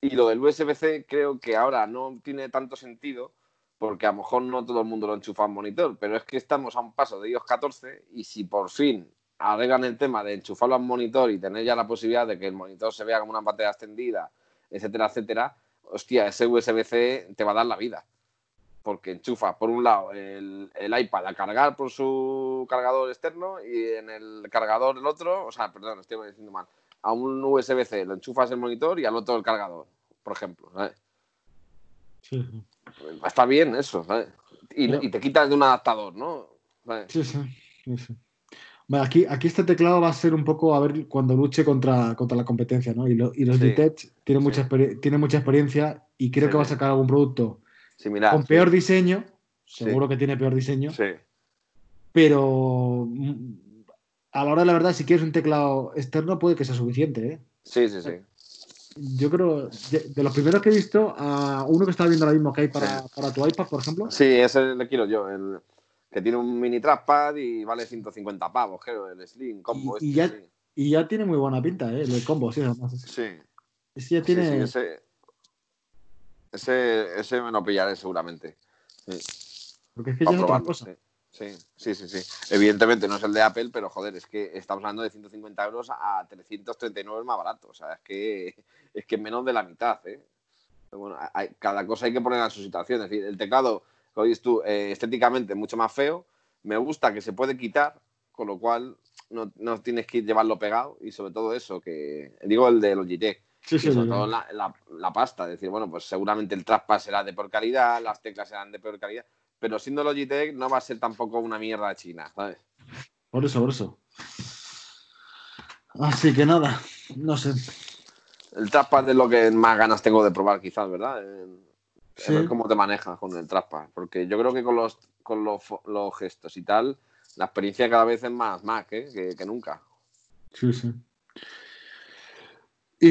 Y lo del USB-C creo que ahora no tiene tanto sentido porque a lo mejor no todo el mundo lo enchufa un monitor, pero es que estamos a un paso de iOS 14 y si por fin arreglan el tema de enchufarlo al monitor y tener ya la posibilidad de que el monitor se vea como una pantalla extendida, etcétera, etcétera, hostia, ese USB-C te va a dar la vida. Porque enchufa, por un lado, el, el iPad a cargar por su cargador externo y en el cargador el otro, o sea, perdón, estoy diciendo mal, a un USB-C lo enchufas el monitor y al otro el cargador, por ejemplo. ¿sabes? Sí. Está bien eso, ¿sabes? Y, te quitas de un adaptador, ¿no? Sí, sí, sí. Bueno, aquí, aquí este teclado va a ser un poco a ver cuando luche contra, contra la competencia, ¿no? Y, lo- y los Sí. Ditech tienen, Sí. mucha tienen mucha experiencia y creo Sí, que va a sacar algún producto Similar. con peor diseño, seguro que tiene peor diseño, Sí, pero a la hora de la verdad, si quieres un teclado externo, puede que sea suficiente, ¿eh? sí, sí. sí. Yo creo, de, de los primeros que he visto, a uno que estaba viendo ahora mismo que hay para, para tu iPad, por ejemplo, Sí, ese le quiero yo. El que tiene un mini trackpad y vale 150 pavos, creo, el Slim Combo. Y- y este, ya- sí. y ya tiene muy buena pinta, ¿eh? El combo, sí, además. Sí, Ese ya tiene... sí, ese, ese, ese me lo pillaré seguramente. Porque es que ya es otra cosa. sí. Sí, sí, sí, sí. Evidentemente no es el de Apple, pero joder, es que estamos hablando de 150 euros a 339 es más barato. O sea, es que es que menos de la mitad, ¿eh? Pero bueno, hay- cada cosa hay que poner a su situación. Es decir, el teclado, como dices tú, eh, estéticamente mucho más feo. Me gusta que se puede quitar, con lo cual no, no tienes que llevarlo pegado. Y sobre todo eso, que digo el de Logitech. Sí, Y sí, sobre sí. todo la, la- la pasta, es decir, bueno, pues seguramente el trackpad será de peor calidad, las teclas serán de peor calidad, pero siendo Logitech no va a ser tampoco una mierda china, ¿sabes? Por eso, por eso. Así que nada, no sé. El trackpad es lo que más ganas tengo de probar, quizás, ¿verdad? En- a ver cómo te manejas con el trackpad, porque yo creo que con los, con los, los gestos y tal, la experiencia cada vez es más Mac, ¿eh? que, que nunca. Sí, sí. Y.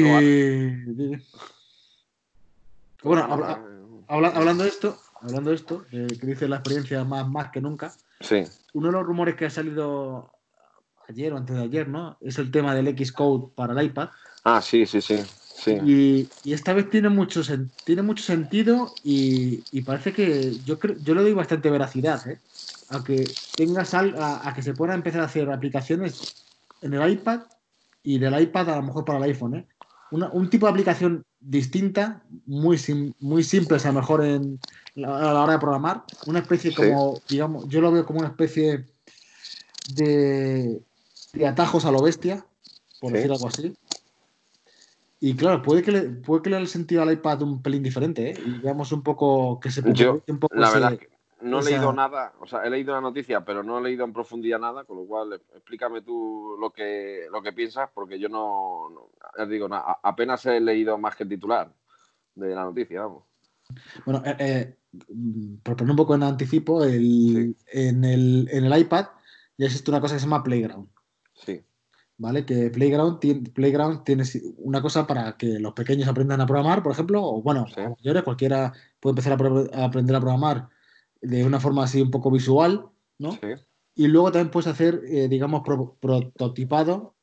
Bueno, habla- habla- hablando de esto, hablando de esto, eh, que dice la experiencia más, más que nunca, Sí, uno de los rumores que ha salido ayer o antes de ayer, ¿no? Es el tema del Xcode para el iPad. ah, sí, sí, sí. Sí. Y, y esta vez tiene mucho, tiene mucho sentido y, y parece que yo, creo, yo le doy bastante veracidad, ¿eh? A que tengas al- a, a que se puedan empezar a hacer aplicaciones en el iPad y del iPad a lo mejor para el iPhone, ¿eh? Una- un tipo de aplicación distinta, muy, sim- muy simples a lo mejor en, la- a la hora de programar. Una especie Sí. como, digamos, yo lo veo como una especie de, de atajos a lo bestia, por Sí. decir algo así. Y claro, puede que le, puede que le el sentido al iPad un pelín diferente, ¿eh? Y veamos un poco que se Yo, un poco La ese- verdad es que no he leído nada, o sea, he leído la noticia, pero no he leído en profundidad nada, con lo cual eh, explícame tú lo que, lo que piensas, porque yo no, no ya digo, na- apenas he leído más que el titular de la noticia, vamos. Bueno, eh, eh, por poner un poco en anticipo, el- en, el, en el iPad ya existe una cosa que se llama Playground, Sí, ¿vale? Que Playground, tiene- Playground tiene una cosa para que los pequeños aprendan a programar, por ejemplo, o bueno, Sí. mayores, cualquiera puede empezar a, aprender a programar de una forma así un poco visual, ¿no? sí, Y luego también puedes hacer, eh, digamos, pro- prototipado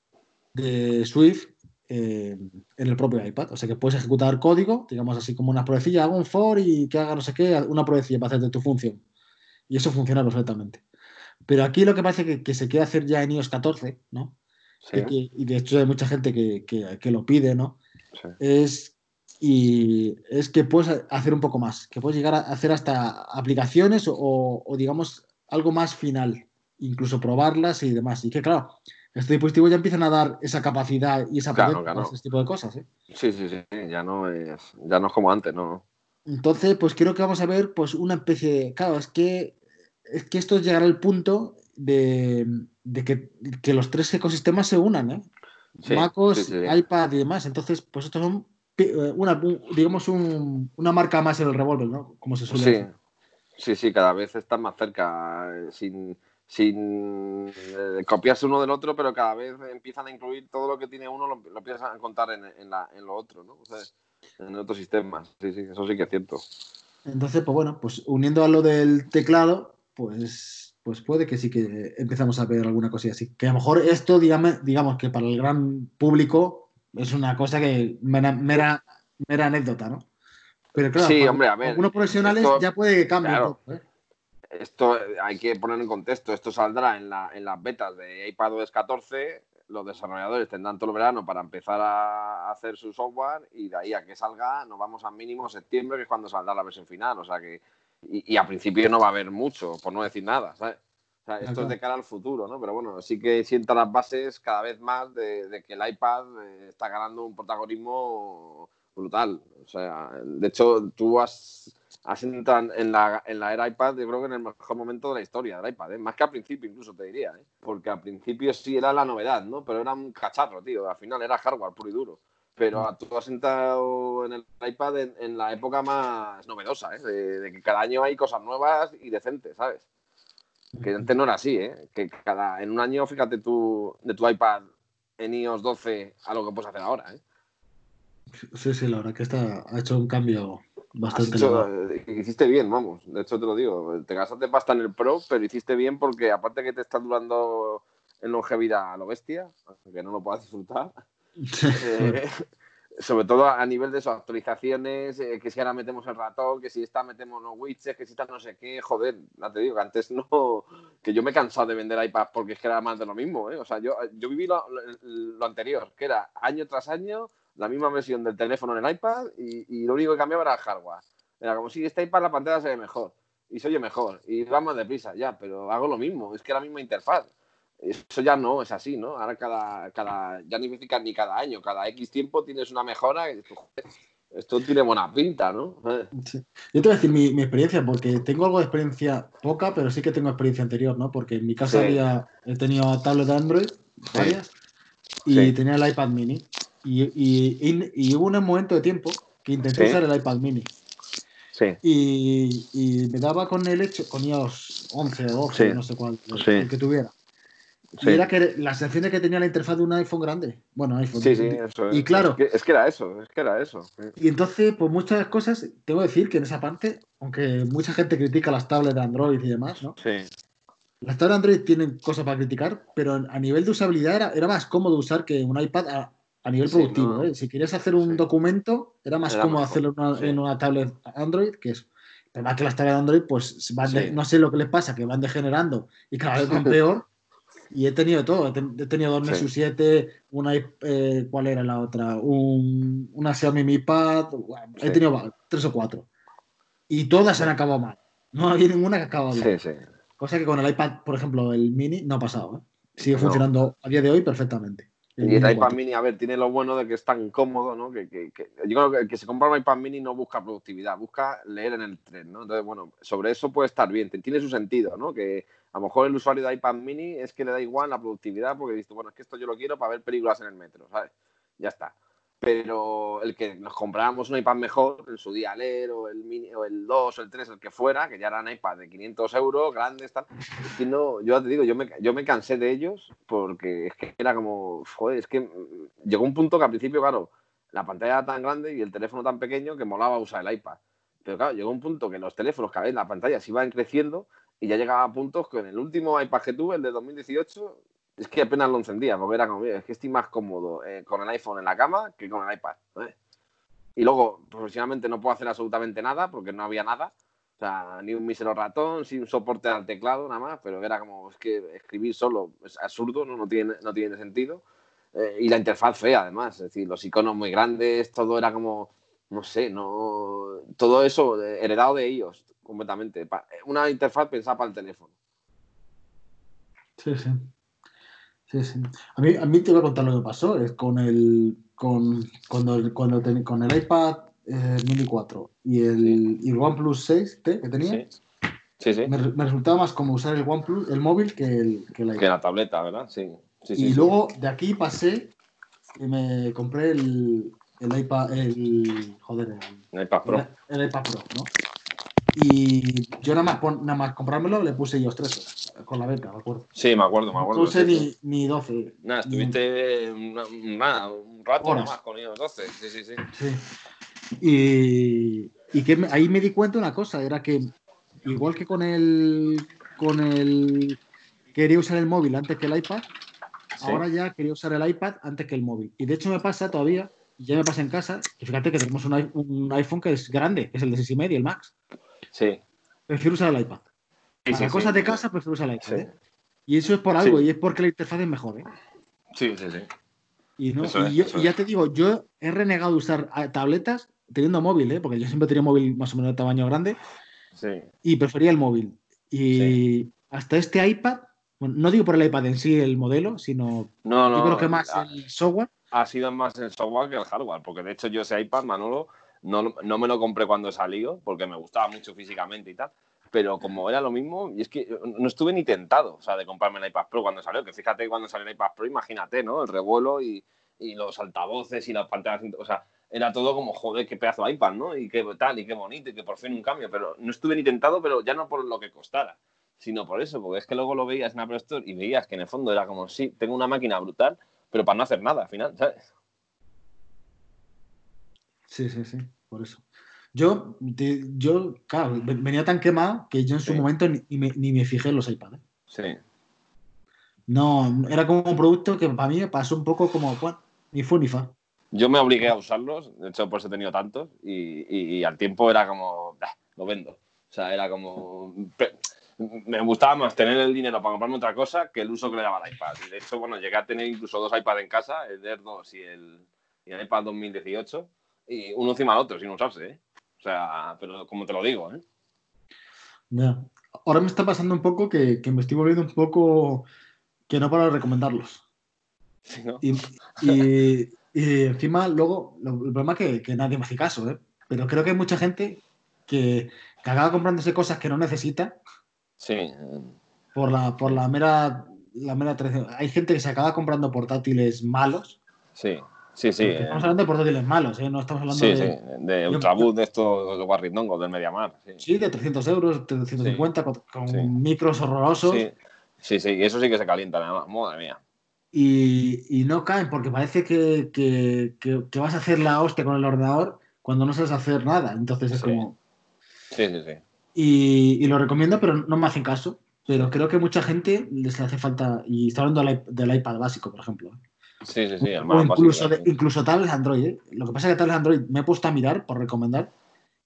de Swift eh, en el propio iPad. O sea que puedes ejecutar código, digamos así como unas pruebecillas, hago un for y que haga no sé qué, una pruebecilla para hacerte tu función. Y eso funciona perfectamente. Pero aquí lo que parece que, que se quiere hacer ya en iOS 14, ¿no? Sí, Y, que- y de hecho hay mucha gente que, que- que lo pide, ¿no? sí. es, y es que puedes hacer un poco más, que puedes llegar a hacer hasta aplicaciones o, o, digamos algo más final, incluso probarlas y demás. Y que claro, estos dispositivos ya empiezan a dar esa capacidad y esa Claro, ese tipo de cosas. ¿eh? Sí, sí, sí, ya no es, ya no es como antes, ¿no? Entonces, pues creo que vamos a ver pues una especie de... Claro, es que, es que esto llegará al punto de, de que, que los tres ecosistemas se unan, ¿eh? Sí, MacOS, sí, sí, sí. iPad y demás. Entonces, pues estos son eh, una, un- digamos un- una marca más en el revólver, ¿no? Como se suele Sí, decir. sí, sí, cada vez están más cerca, eh, sin, sin eh, copiarse uno del otro, pero cada vez empiezan a incluir todo lo que tiene uno, lo, lo empiezan a contar en, en, la, en lo otro, ¿no? O sea, en otros sistemas. Sí, sí, eso sí que es cierto. Entonces, pues bueno, pues uniendo a lo del teclado, pues, pues puede que sí que empezamos a ver alguna cosilla así. Que a lo mejor esto, digamos, digamos que para el gran público es una cosa que mera, mera, mera anécdota, ¿no? Pero claro, Sí, hombre, a ver, algunos profesionales esto- ya puede que cambie claro. ¿eh? esto hay que poner en contexto. Esto saldrá en, la, en las betas de iPadOS 14. Los desarrolladores tendrán todo el verano para empezar a hacer su software y de ahí a que salga nos vamos a mínimo septiembre, que es cuando saldrá la versión final. O sea que, y, y a principio no va a haber mucho, por no decir nada, ¿sabes? O sea, esto es de cara al futuro, ¿no? Pero bueno, sí que sienta las bases cada vez más de, de que el iPad eh, está ganando un protagonismo brutal. O sea, de hecho, tú has, has entrado en la, en la era iPad, yo creo que en el mejor momento de la historia del iPad, ¿eh? más que al principio incluso te diría, ¿eh? porque al principio sí era la novedad, ¿no? Pero era un cacharro, tío, al final era hardware puro y duro. Pero tú has entrado en el iPad en, en la época más novedosa, ¿eh? de, de que cada año hay cosas nuevas y decentes, ¿sabes? Que antes no era así, ¿eh? Que cada, en un año, fíjate tú, de tu iPad en iOS 12 a lo que puedes hacer ahora, ¿eh? Sí, sí, la verdad que está, ha hecho un cambio bastante hecho- eh, hiciste bien, vamos. De hecho, te lo digo. Te gastaste pasta en el Pro, pero hiciste bien porque, aparte que te está durando en longevidad a lo bestia, aunque no lo puedas disfrutar, eh, *laughs* sobre todo a nivel de eso, actualizaciones, eh, que si ahora metemos el ratón, que si esta metemos los widgets, que si está no sé qué, joder, ya te digo, que antes no, que yo me he cansado de vender iPad porque es que era más de lo mismo, ¿eh? O sea, yo, yo viví lo, lo- anterior, que era año tras año la misma versión del teléfono en el iPad y, y lo único que cambiaba era el hardware. Era como si este iPad la pantalla se ve mejor y se oye mejor y va más deprisa, ya, pero hago lo mismo, es que la misma interfaz. Eso ya no es así, ¿no? Ahora cada, cada ya ni ni cada año, cada X tiempo tienes una mejora y dices, "Joder, esto tiene buena pinta, ¿no? Eh, Sí. Yo te voy a decir mi, mi experiencia, porque tengo algo de experiencia poca, pero sí que tengo experiencia anterior, ¿no? Porque en mi casa Sí. había, he tenido tablet de Android, varias, y tenía el iPad mini. Y, y, y- y hubo un momento de tiempo que intenté usar el iPad mini. Sí, Y, y me daba con el hecho, con iOS 11 o 12, Sí. no sé cuál, el que tuviera. Sí. Y era que la sensación de que tenía la interfaz de un iPhone grande. Bueno, iPhone. Sí, sí, eso es. Y claro, Es que, es que era eso, es que era eso. y entonces, pues muchas cosas, tengo que decir que en esa parte, aunque mucha gente critica las tablets de Android y demás, ¿no? Sí, Las tablets de Android tienen cosas para criticar, pero a nivel de usabilidad era, era más cómodo usar que un iPad a, a nivel Sí, productivo. no. ¿eh? Si querías hacer un documento, era más Era cómodo mejor, hacerlo en una, en una tablet Android que eso. Pero más que las tablets de Android, pues van de- no sé lo que les pasa, que van degenerando y cada vez van *laughs* peor. Y he tenido todo. He, ten- he tenido dos Sí. Nexus 7, una, eh, ¿cuál era la otra? Un, una Xiaomi Mi Pad. bueno, He Sí. tenido va- tres o cuatro. Y todas han acabado mal. No había ninguna que acabado bien. sí, sí. Cosa que con el iPad, por ejemplo, el mini no ha pasado. ¿eh? Sigue No. funcionando a día de hoy perfectamente. Y el iPad 4. mini, a ver, tiene lo bueno de que es tan cómodo, ¿no? Que, que- que- yo creo que el que se compra un iPad mini no busca productividad, busca leer en el tren, ¿no? Entonces, bueno, sobre eso puede estar bien, tiene su sentido, ¿no? Que a lo mejor el usuario de iPad mini es que le da igual la productividad porque dice, bueno, es que esto yo lo quiero para ver películas en el metro, ¿sabes? Ya está. Pero el que nos comprábamos un iPad mejor, en su día leer, o el, mini, o el 2 o el 3, el que fuera, que ya eran iPad de 500 euros, grandes, tal. Es que no, yo te digo, yo me, yo me cansé de ellos porque es que era como, joder, es que mm, llegó un punto que al principio, claro, la pantalla era tan grande y el teléfono tan pequeño que molaba usar el iPad. Pero claro, llegó un punto que los teléfonos, cada vez la pantalla se iban creciendo y ya llegaba a puntos que en el último iPad que tuve, el de 2018, es que apenas lo encendía, porque era como, "Mira, es que estoy más cómodo eh, con el iPhone en la cama que con el iPad. Y luego, profesionalmente no puedo hacer absolutamente nada porque no había nada. O sea, ni un mísero ratón, sin soporte al teclado, nada más, pero era como, es que escribir solo es absurdo, no, no, tiene, no tiene sentido. Eh, y la interfaz fea, además, es decir, los iconos muy grandes, todo era como, no sé, no todo eso heredado de ellos completamente. Una interfaz pensada para el teléfono. Sí, sí. Sí, sí. A mí, a mí te voy a contar lo que pasó. Es con el, con, cuando, el- cuando ten- con el iPad eh, Mini 4 y el, y el OnePlus 6T que tenía, sí, sí. me, re- me resultaba más como usar el OnePlus, el móvil que el, que el iPad. Que la tableta, ¿verdad? Sí. y luego de aquí pasé y me compré el, el iPad, el, joder, el, El iPad Pro. el, el iPad Pro, ¿no? Y yo nada más, pon- nada más comprármelo le puse iOS 3 con la beta, me acuerdo. Sí, me acuerdo, me No acuerdo. puse sí, sí. ni, ni 12. Nada, estuviste una- un rato Horas. nada más con iOS 12. Sí, sí, sí. Sí. Y, y que me- ahí me di cuenta una cosa, era que igual que con el con el quería usar el móvil antes que el iPad, Sí. ahora ya quería usar el iPad antes que el móvil. Y de hecho me pasa todavía, ya me pasa en casa, que fíjate que tenemos un, un iPhone que es grande, que es el de 6,5, el Max. Sí. Prefiero usar el iPad. Sí, Para sí, cosas sí. de casa prefiero usar el iPad. ¿eh? Y eso es por algo, y es porque la interfaz es mejor. ¿eh? Sí, sí, sí. Y, no, y yo- y ya es. te digo, yo he renegado de usar tabletas teniendo móvil, ¿eh? porque yo siempre tenía móvil más o menos de tamaño grande Sí, y prefería el móvil. Y hasta este iPad, bueno, no digo por el iPad en sí, el modelo, sino No, no. yo creo que más el software. Ha sido más el software que el hardware, porque de hecho yo ese iPad, Manolo, no, no me lo compré cuando salió, porque me gustaba mucho físicamente y tal, pero como era lo mismo, y es que no estuve ni tentado, o sea, de comprarme el iPad Pro cuando salió, que fíjate cuando salió el iPad Pro, imagínate, ¿no? El revuelo y, y los altavoces y las pantallas, o sea, era todo como, joder, qué pedazo de iPad, ¿no? Y qué tal, y qué bonito, y que por fin un cambio, pero no estuve ni tentado, pero ya no por lo que costara, sino por eso, porque es que luego lo veías en Apple Store y veías que en el fondo era como, sí, tengo una máquina brutal, pero para no hacer nada al final, ¿sabes? Sí, sí, sí, por eso. Yo, te- yo claro, ve- venía tan quemado que yo en su Sí. momento ni, ni me, ni me fijé en los iPads. ¿eh? Sí. No, era como un producto que para mí pasó un poco como, bueno, ni fu ni fa. Yo me obligué a usarlos, de hecho por eso he tenido tantos, y, y- y al tiempo era como, "Bah, lo vendo. O sea, era como... Me gustaba más tener el dinero para comprarme otra cosa que el uso que le daba al iPad. De hecho, bueno, llegué a tener incluso dos iPads en casa, el Air 2 y el, y el iPad 2018, y uno encima del otro, sin usarse, ¿eh? O sea, pero como te lo digo, ¿eh? Ya. Ahora me está pasando un poco que, que me estoy volviendo un poco que no paro de recomendarlos. Sí, ¿no? Y, y- *laughs* y encima, luego, lo- el problema es que, que nadie me hace caso, ¿eh? Pero creo que hay mucha gente que, que acaba comprándose cosas que no necesita Sí, por la, por la mera, la mera. Hay gente que se acaba comprando portátiles malos. sí, sí, sí. Porque eh, Estamos hablando de portátiles malos, ¿eh? No estamos hablando Sí, de, sí, de Ultraboot, de estos de del Mediamar. Sí. sí, de 300 euros, 350, con, con Sí. micros horrorosos. Sí, sí, sí, y eso sí que se calienta, nada más. Madre mía. y, y no caen porque parece que, que- que- que vas a hacer la hostia con el ordenador cuando no sabes hacer nada. Entonces es Sí. como... Sí, sí, sí. Y, y lo recomiendo, pero no me hacen caso. Pero creo que mucha gente les hace falta, y está hablando del, iP- del iPad básico, por ejemplo. Sí, sí, sí. El o más incluso, básico, de- incluso tablets Android. ¿eh? Lo que pasa es que tablets Android me he puesto a mirar por recomendar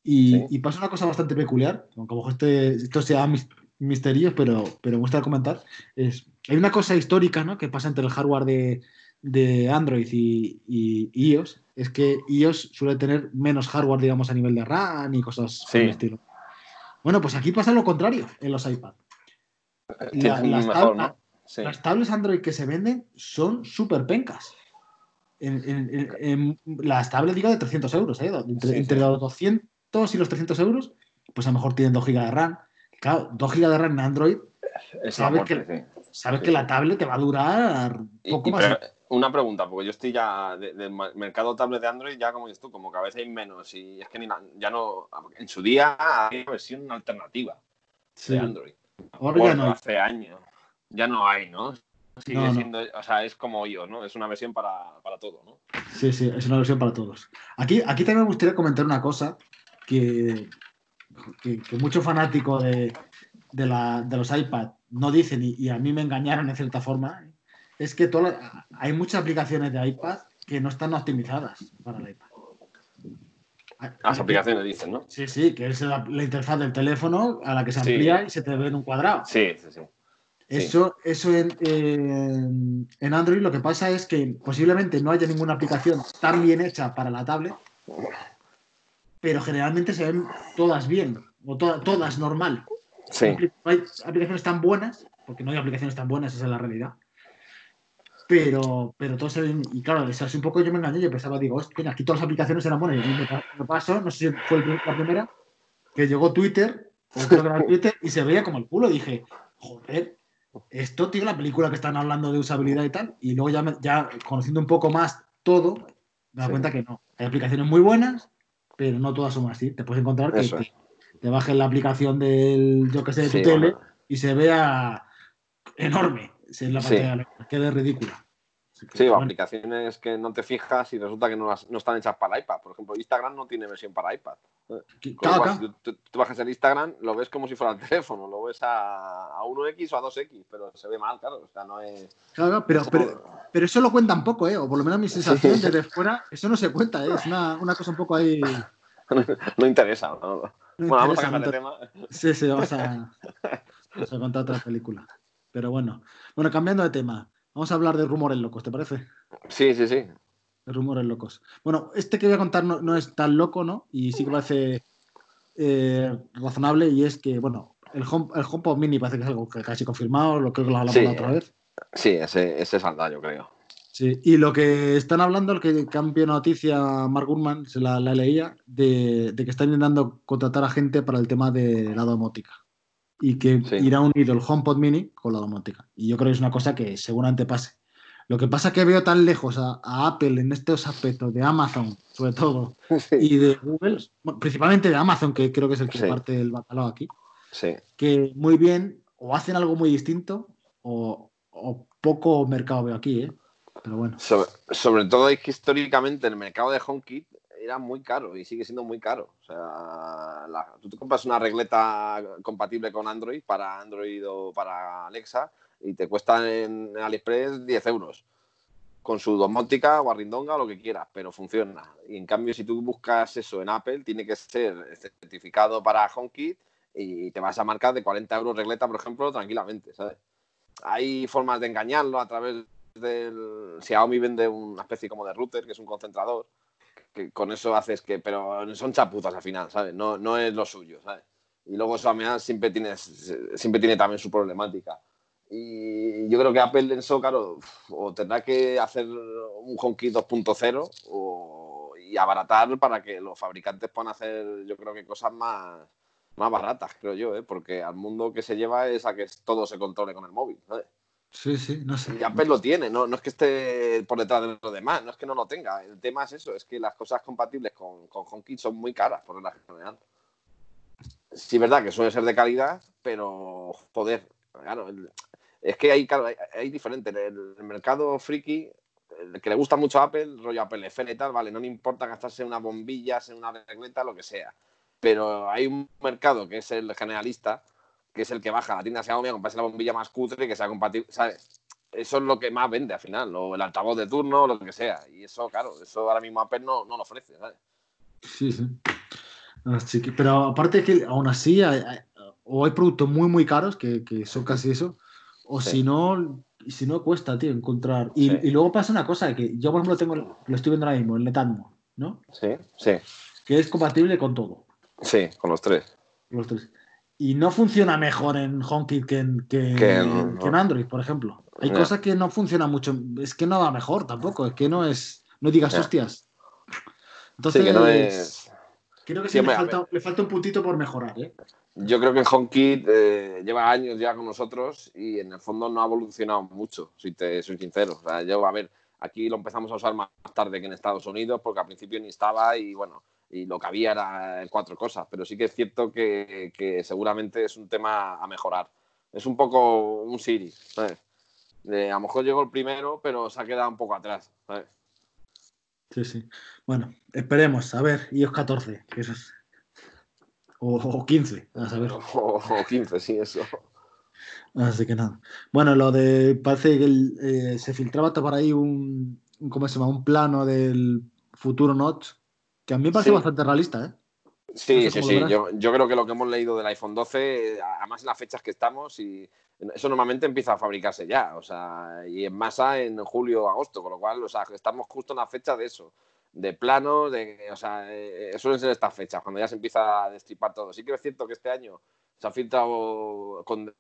y, Sí. y pasa una cosa bastante peculiar, aunque a lo mejor este, esto sea mis- misterios, pero, pero me gusta comentar. Es, hay una cosa histórica ¿no? que pasa entre el hardware de, de Android y, y iOS, es que iOS suele tener menos hardware, digamos, a nivel de RAM y cosas por Sí. el estilo. Bueno, pues aquí pasa lo contrario en los iPad. La- Tiene las, mejor, tab- ¿no? Sí. las tablets Android que se venden son súper pencas. En, en- en- en- las tablets, digo, de 300 euros, ¿eh? Entre, Sí, entre sí. los 200 y los 300 euros, pues a lo mejor tienen 2 GB de RAM. Claro, 2 GB de RAM en Android, Es sabes muerte, que- sabes la tablet te va a durar Y- poco y más. pero, una pregunta, porque yo estoy ya de- del mercado tablet de Android, ya como dices tú, como cada vez hay menos. Y es que ni ya no. En su día había una versión alternativa Sí. de Android. Ahora ya no. hace años. Ya no hay, ¿no? Sigue No, no. siendo, o sea, es como yo, ¿no? Es una versión para, para todo, ¿no? Sí, sí, es una versión para todos. Aquí, aquí también me gustaría comentar una cosa que, que, que muchos fanáticos de, de, la- de los iPad no dicen y, y a mí me engañaron en cierta forma. Es que las- hay muchas aplicaciones de iPad que no están optimizadas para el iPad. Las aplicaciones dicen, ¿no? Sí, sí, que es la, la interfaz del teléfono a la que se Sí. amplía y se te ve en un cuadrado. Sí, sí, sí. Sí. Eso, eso en, en- en Android lo que pasa es que posiblemente no haya ninguna aplicación tan bien hecha para la tablet, pero generalmente se ven todas bien, o to- todas normal. Sí. No hay aplicaciones tan buenas, porque no hay aplicaciones tan buenas, esa es la realidad. Pero, pero todos se ven, y claro, es así un poco yo me engañé, yo pensaba, digo, hostia, aquí todas las aplicaciones eran buenas, y me, me pasó, no sé si fue la primera, que llegó Twitter, o creo que era *laughs* Twitter, y se veía como el culo, dije, joder, esto tiene la película que están hablando de usabilidad y tal, y luego ya, me- ya conociendo un poco más todo, me da Sí. cuenta que no. Hay aplicaciones muy buenas, pero no todas son así. Te puedes encontrar que, que te bajes la aplicación del, yo que sé, de tu Sí, tele bueno. y se vea enorme en la Sí. pantalla, quede ridícula. Que, Sí, o bueno, aplicaciones que no te fijas y resulta que no, las- no están hechas para iPad. Por ejemplo, Instagram no tiene versión para iPad. cual, si tú, tú- bajas el Instagram, lo ves como si fuera el *laughs* teléfono, lo ves a, a 1X o a 2X, pero se ve mal, claro. O sea, no es. Claro, pero, eso- pero, pero eso lo cuentan poco, ¿eh? O por lo menos mi sensación desde fuera, eso no se cuenta, ¿eh? Es una, una cosa un poco ahí. *laughs* no interesa. ¿no? no Bueno, vamos a cambiar de tema. te- Sí, sí, vamos a. *laughs* Se contado otra película. Pero bueno. Bueno, cambiando de tema. Vamos a hablar de rumores locos, ¿te parece? Sí, sí, sí. De rumores locos. Bueno, este que voy a contar no, no es tan loco, ¿no? Y sí que parece eh, razonable y es que, bueno, el, home, el HomePod Mini parece que es algo que casi confirmado, lo creo que lo hablamos Sí. la otra vez. Sí, ese, ese saldrá, yo creo. Sí, y lo que están hablando, el que cambia noticia Mark Gurman, se la, la leía, de, de que están intentando contratar a gente para el tema de la domótica. Y que Sí. irá unido el HomePod Mini con la domótica. Y yo creo que es una cosa que seguramente pase. Lo que pasa es que veo tan lejos a, a Apple en estos aspectos de Amazon, sobre todo, *laughs* Sí. y de Google, principalmente de Amazon, que creo que es el que Sí. parte el bacalao aquí, Sí. que muy bien, o hacen algo muy distinto, o, o poco mercado veo aquí, ¿eh? Pero bueno. Sobre, sobre todo es que históricamente el mercado de HomeKit era muy caro y sigue siendo muy caro. O sea, tú te compras una regleta compatible con Android para Android o para Alexa y te cuesta en AliExpress 10 euros. Con su domótica o arrindonga o lo que quieras, pero funciona. Y en cambio, si tú buscas eso en Apple, tiene que ser certificado para HomeKit y te vas a marcar de 40 euros regleta, por ejemplo, tranquilamente, ¿sabes? Hay formas de engañarlo a través del Xiaomi vende una especie como de router, que es un concentrador, que con eso haces que, pero son chapuzas al final, ¿sabes? No, no es lo suyo, ¿sabes? Y luego final siempre tiene, siempre tiene también su problemática. Y yo creo que Apple en eso, claro, o tendrá que hacer un HomeKit 2.0 o, y abaratar para que los fabricantes puedan hacer, yo creo que cosas más, más baratas, creo yo, ¿eh? porque al mundo que se lleva es a que todo se controle con el móvil, ¿sabes? Sí, sí, no sé. Y Apple lo tiene, no, no es que esté por detrás de los demás, no es que no lo tenga. El tema es eso, es que las cosas compatibles con, con HomeKit son muy caras por la general. Sí, verdad que suele ser de calidad, pero joder, claro, es que hay, claro, hay, diferente. En el, el mercado friki, el que le gusta mucho a Apple, rollo Apple FM y tal, vale, no le importa gastarse unas bombillas, en una regleta, lo que sea. Pero hay un mercado que es el generalista, que es el que baja la tienda Xiaomi a comprarse la bombilla más cutre que sea compatible, ¿sabes? Eso es lo que más vende al final, o el altavoz de turno, o lo que sea. Y eso, claro, eso ahora mismo Apple no, no lo ofrece, ¿sabes? Sí, sí. Así que- pero aparte que aún así, hay- hay- o hay productos muy, muy caros, que, que son casi eso, o Sí. si no, si no cuesta, tío, encontrar. Y, Sí. y luego pasa una cosa, que yo, por ejemplo, tengo, lo estoy viendo ahora mismo, el Netatmo, ¿no? Sí, sí, Que es compatible con todo, sí, con los tres. los tres. Y no funciona mejor en HomeKit que en, que, Que en- que en Android, por ejemplo. Hay Ya. cosas que no funcionan mucho. Es que no va mejor tampoco. Es que no es. No digas Ya. hostias. Entonces, Sí, que no es. creo que sí, Sí, le, hombre, a falta, le falta un puntito por mejorar. ¿eh? Yo creo que HomeKit eh, lleva años ya con nosotros y en el fondo no ha evolucionado mucho, si te soy sincero. O sea, yo, a ver, aquí lo empezamos a usar más tarde que en Estados Unidos porque al principio ni estaba y bueno, y lo que había era cuatro cosas, pero sí que es cierto que, que seguramente es un tema a mejorar. Es un poco un Siri, ¿sabes? De, a lo mejor llegó el primero, pero se ha quedado un poco atrás, ¿sabes? Sí, sí. Bueno, esperemos. A ver, iOS 14. Que eso es... o, o 15. A saber. *laughs* O, o 15, sí, eso. Así que nada. Bueno, lo de. Parece que el, eh, se filtraba hasta por ahí un, un. ¿Cómo se llama? Un plano del futuro Notch. Que a mí me parece Sí. bastante realista, ¿eh? Sí, No sé sí, sí. Yo, yo creo que lo que hemos leído del iPhone 12, eh, además en las fechas que estamos, y eso normalmente empieza a fabricarse ya, o sea, y en masa en julio o agosto, con lo cual, o sea, estamos justo en la fecha de eso, de planos, de, o sea, eh, suelen ser estas fechas, cuando ya se empieza a destripar todo. Sí que es cierto que este año se ha filtrado con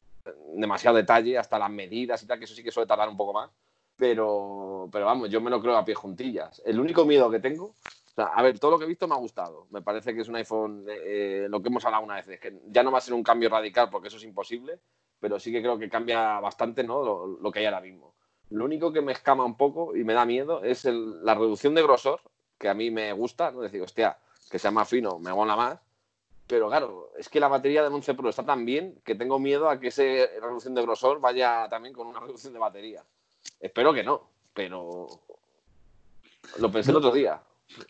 demasiado detalle, hasta las medidas y tal, que eso sí que suele tardar un poco más, pero, pero vamos, yo me lo creo a pie juntillas. El único miedo que tengo a ver, todo lo que he visto me ha gustado. Me parece que es un iPhone, eh, lo que hemos hablado una vez, ya no va a ser un cambio radical porque eso es imposible, pero sí que creo que cambia bastante ¿no? lo, que hay ahora mismo. Lo único que me escama un poco y me da miedo es la reducción de grosor, que a mí me gusta, ¿no? Decir, hostia, que sea más fino, me mola más. Pero claro, es que la batería del 11 Pro está tan bien que tengo miedo a que esa reducción de grosor vaya también con una *laughs* reducción de batería. Espero que no, pero lo pensé el otro día.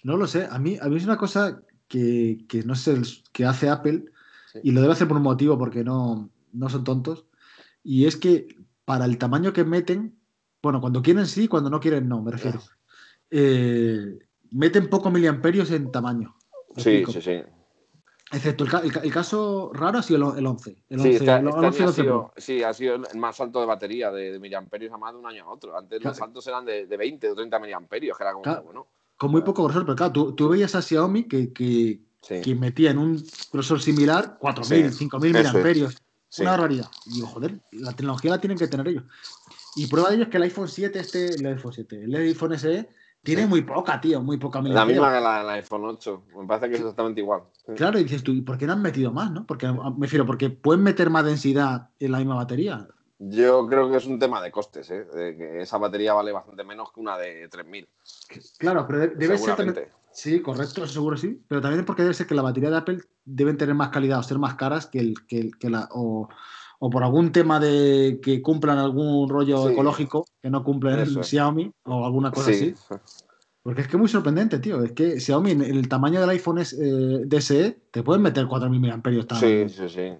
No lo sé. A mí, a mí es una cosa que, que no sé, que hace Apple Sí. y lo debe hacer por un motivo porque no, no son tontos. Y es que para el tamaño que meten, bueno, cuando quieren sí, cuando no quieren no, me refiero. Eh, meten poco miliamperios en tamaño. ¿Me Sí, sí, sí. Excepto el, ca- el ca- el caso raro ha sido el, el 11. El Sí, 11, este, el este 11, año ha 12 sido, Pro. sí, ha sido el más alto de batería de, de miliamperios a más de un año a otro. Antes los saltos eran de, de 20 o 30 miliamperios, que era como, Claro. bueno, Con muy poco grosor, pero claro, tú, tú veías a Xiaomi que, que, sí. que metía en un grosor similar 4.000, Sí, 5.000 eso es. miliamperios. sí. Una barbaridad. Y digo, joder, la tecnología la tienen que tener ellos. Y prueba de ello es que el iPhone 7, este, el iPhone 7, el iPhone SE, tiene muy poca, tío, muy poca La misma que la, la iPhone 8. Me parece que es exactamente igual. Claro, y dices tú, ¿y por qué no han metido más, no? Porque, me refiero, porque pueden meter más densidad en la misma batería. Yo creo que es un tema de costes, ¿eh? De que esa batería vale bastante menos que una de 3000. Claro, pero de- debe ser también. Sí, correcto, seguro sí. Pero también es porque debe ser que la batería de Apple deben tener más calidad o ser más caras que, el, que, que la. O, o por algún tema de que cumplan algún rollo Sí. ecológico que no cumplen el. Xiaomi o alguna cosa Sí. así. Porque es que es muy sorprendente, tío. Es que Xiaomi, en el tamaño del iPhone es, eh, DSE, te pueden meter 4.000 mAh. Sí, sí, sí.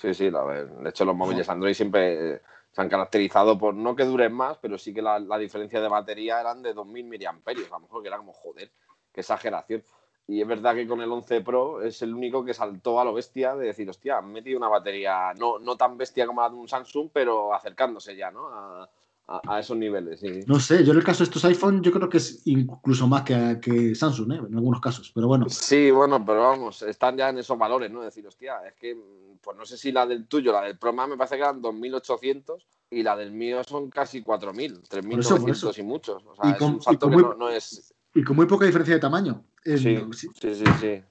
Sí, sí, la ver. De hecho, los móviles Android siempre eh, se han caracterizado por no que duren más, pero sí que la, la diferencia de batería eran de 2000 miliamperios. A lo mejor que era como, joder, qué exageración. Y es verdad que con el 11 Pro es el único que saltó a lo bestia de decir, hostia, han metido una batería no, no tan bestia como la de un Samsung, pero acercándose ya, ¿no? A, a- a esos niveles. sí. No sé, yo en el caso de estos iPhone, yo creo que es incluso más que, que Samsung, ¿eh? en algunos casos. Pero bueno, Sí, bueno, pero vamos, están ya en esos valores, ¿no? Decir, hostia, es que, pues no sé si la del tuyo, la del Pro Max me parece que eran 2.800 y la del mío son casi 4.000, Por eso, por 3.900 eso. y muchos. O sea, Y es con- un y salto con que muy- no, no es... y con muy poca diferencia de tamaño. Sí, sí, sí, sí, sí.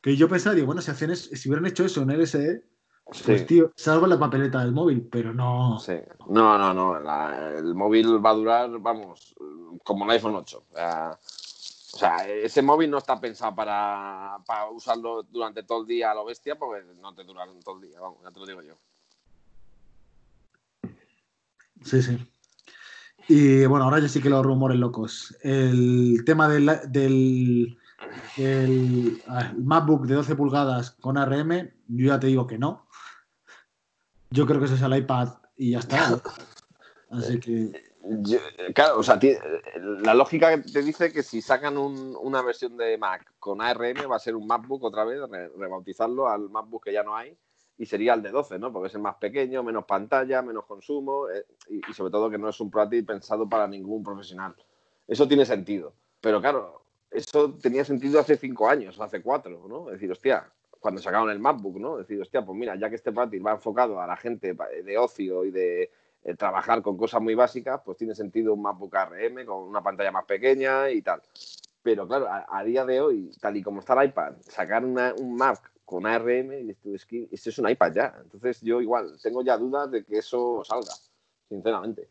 Que yo digo, bueno, si, hacen es- si hubieran hecho eso en LSE, Sí, pues tío, salvo la papeleta del móvil, pero no. sí. No, no, no. la- el móvil va a durar, vamos, como el iPhone 8. O sea, o sea, ese móvil no está pensado para, para usarlo durante todo el día a lo bestia porque no te dura todo el día, vamos, ya te lo digo yo. Sí, sí. Y bueno, ahora ya sí que los rumores locos. El tema del, del, del- ah, el MacBook de 12 pulgadas con ARM, yo ya te digo que no. Yo creo que ese es el iPad y ya está. *laughs* Así que. Yo- claro, o sea, la lógica te dice que si sacan un- una versión de Mac con ARM va a ser un MacBook otra vez, re- rebautizarlo al MacBook que ya no hay y sería el de 12, ¿no? Porque es el más pequeño, menos pantalla, menos consumo eh, y, y sobre todo que no es un portátil pensado para ningún profesional. Eso tiene sentido. Pero claro, eso tenía sentido hace cinco años hace cuatro, ¿no? Es decir, hostia, cuando sacaron el MacBook, ¿no? Decir, hostia, pues mira, ya que este portátil va enfocado a la gente pa- de ocio y de eh, trabajar con cosas muy básicas, pues tiene sentido un MacBook ARM con una pantalla más pequeña y tal. Pero claro, a, día de hoy, tal y como está el iPad, sacar una- un Mac con ARM, y esto es es un iPad ya. Entonces yo igual tengo ya dudas de que eso salga, sinceramente.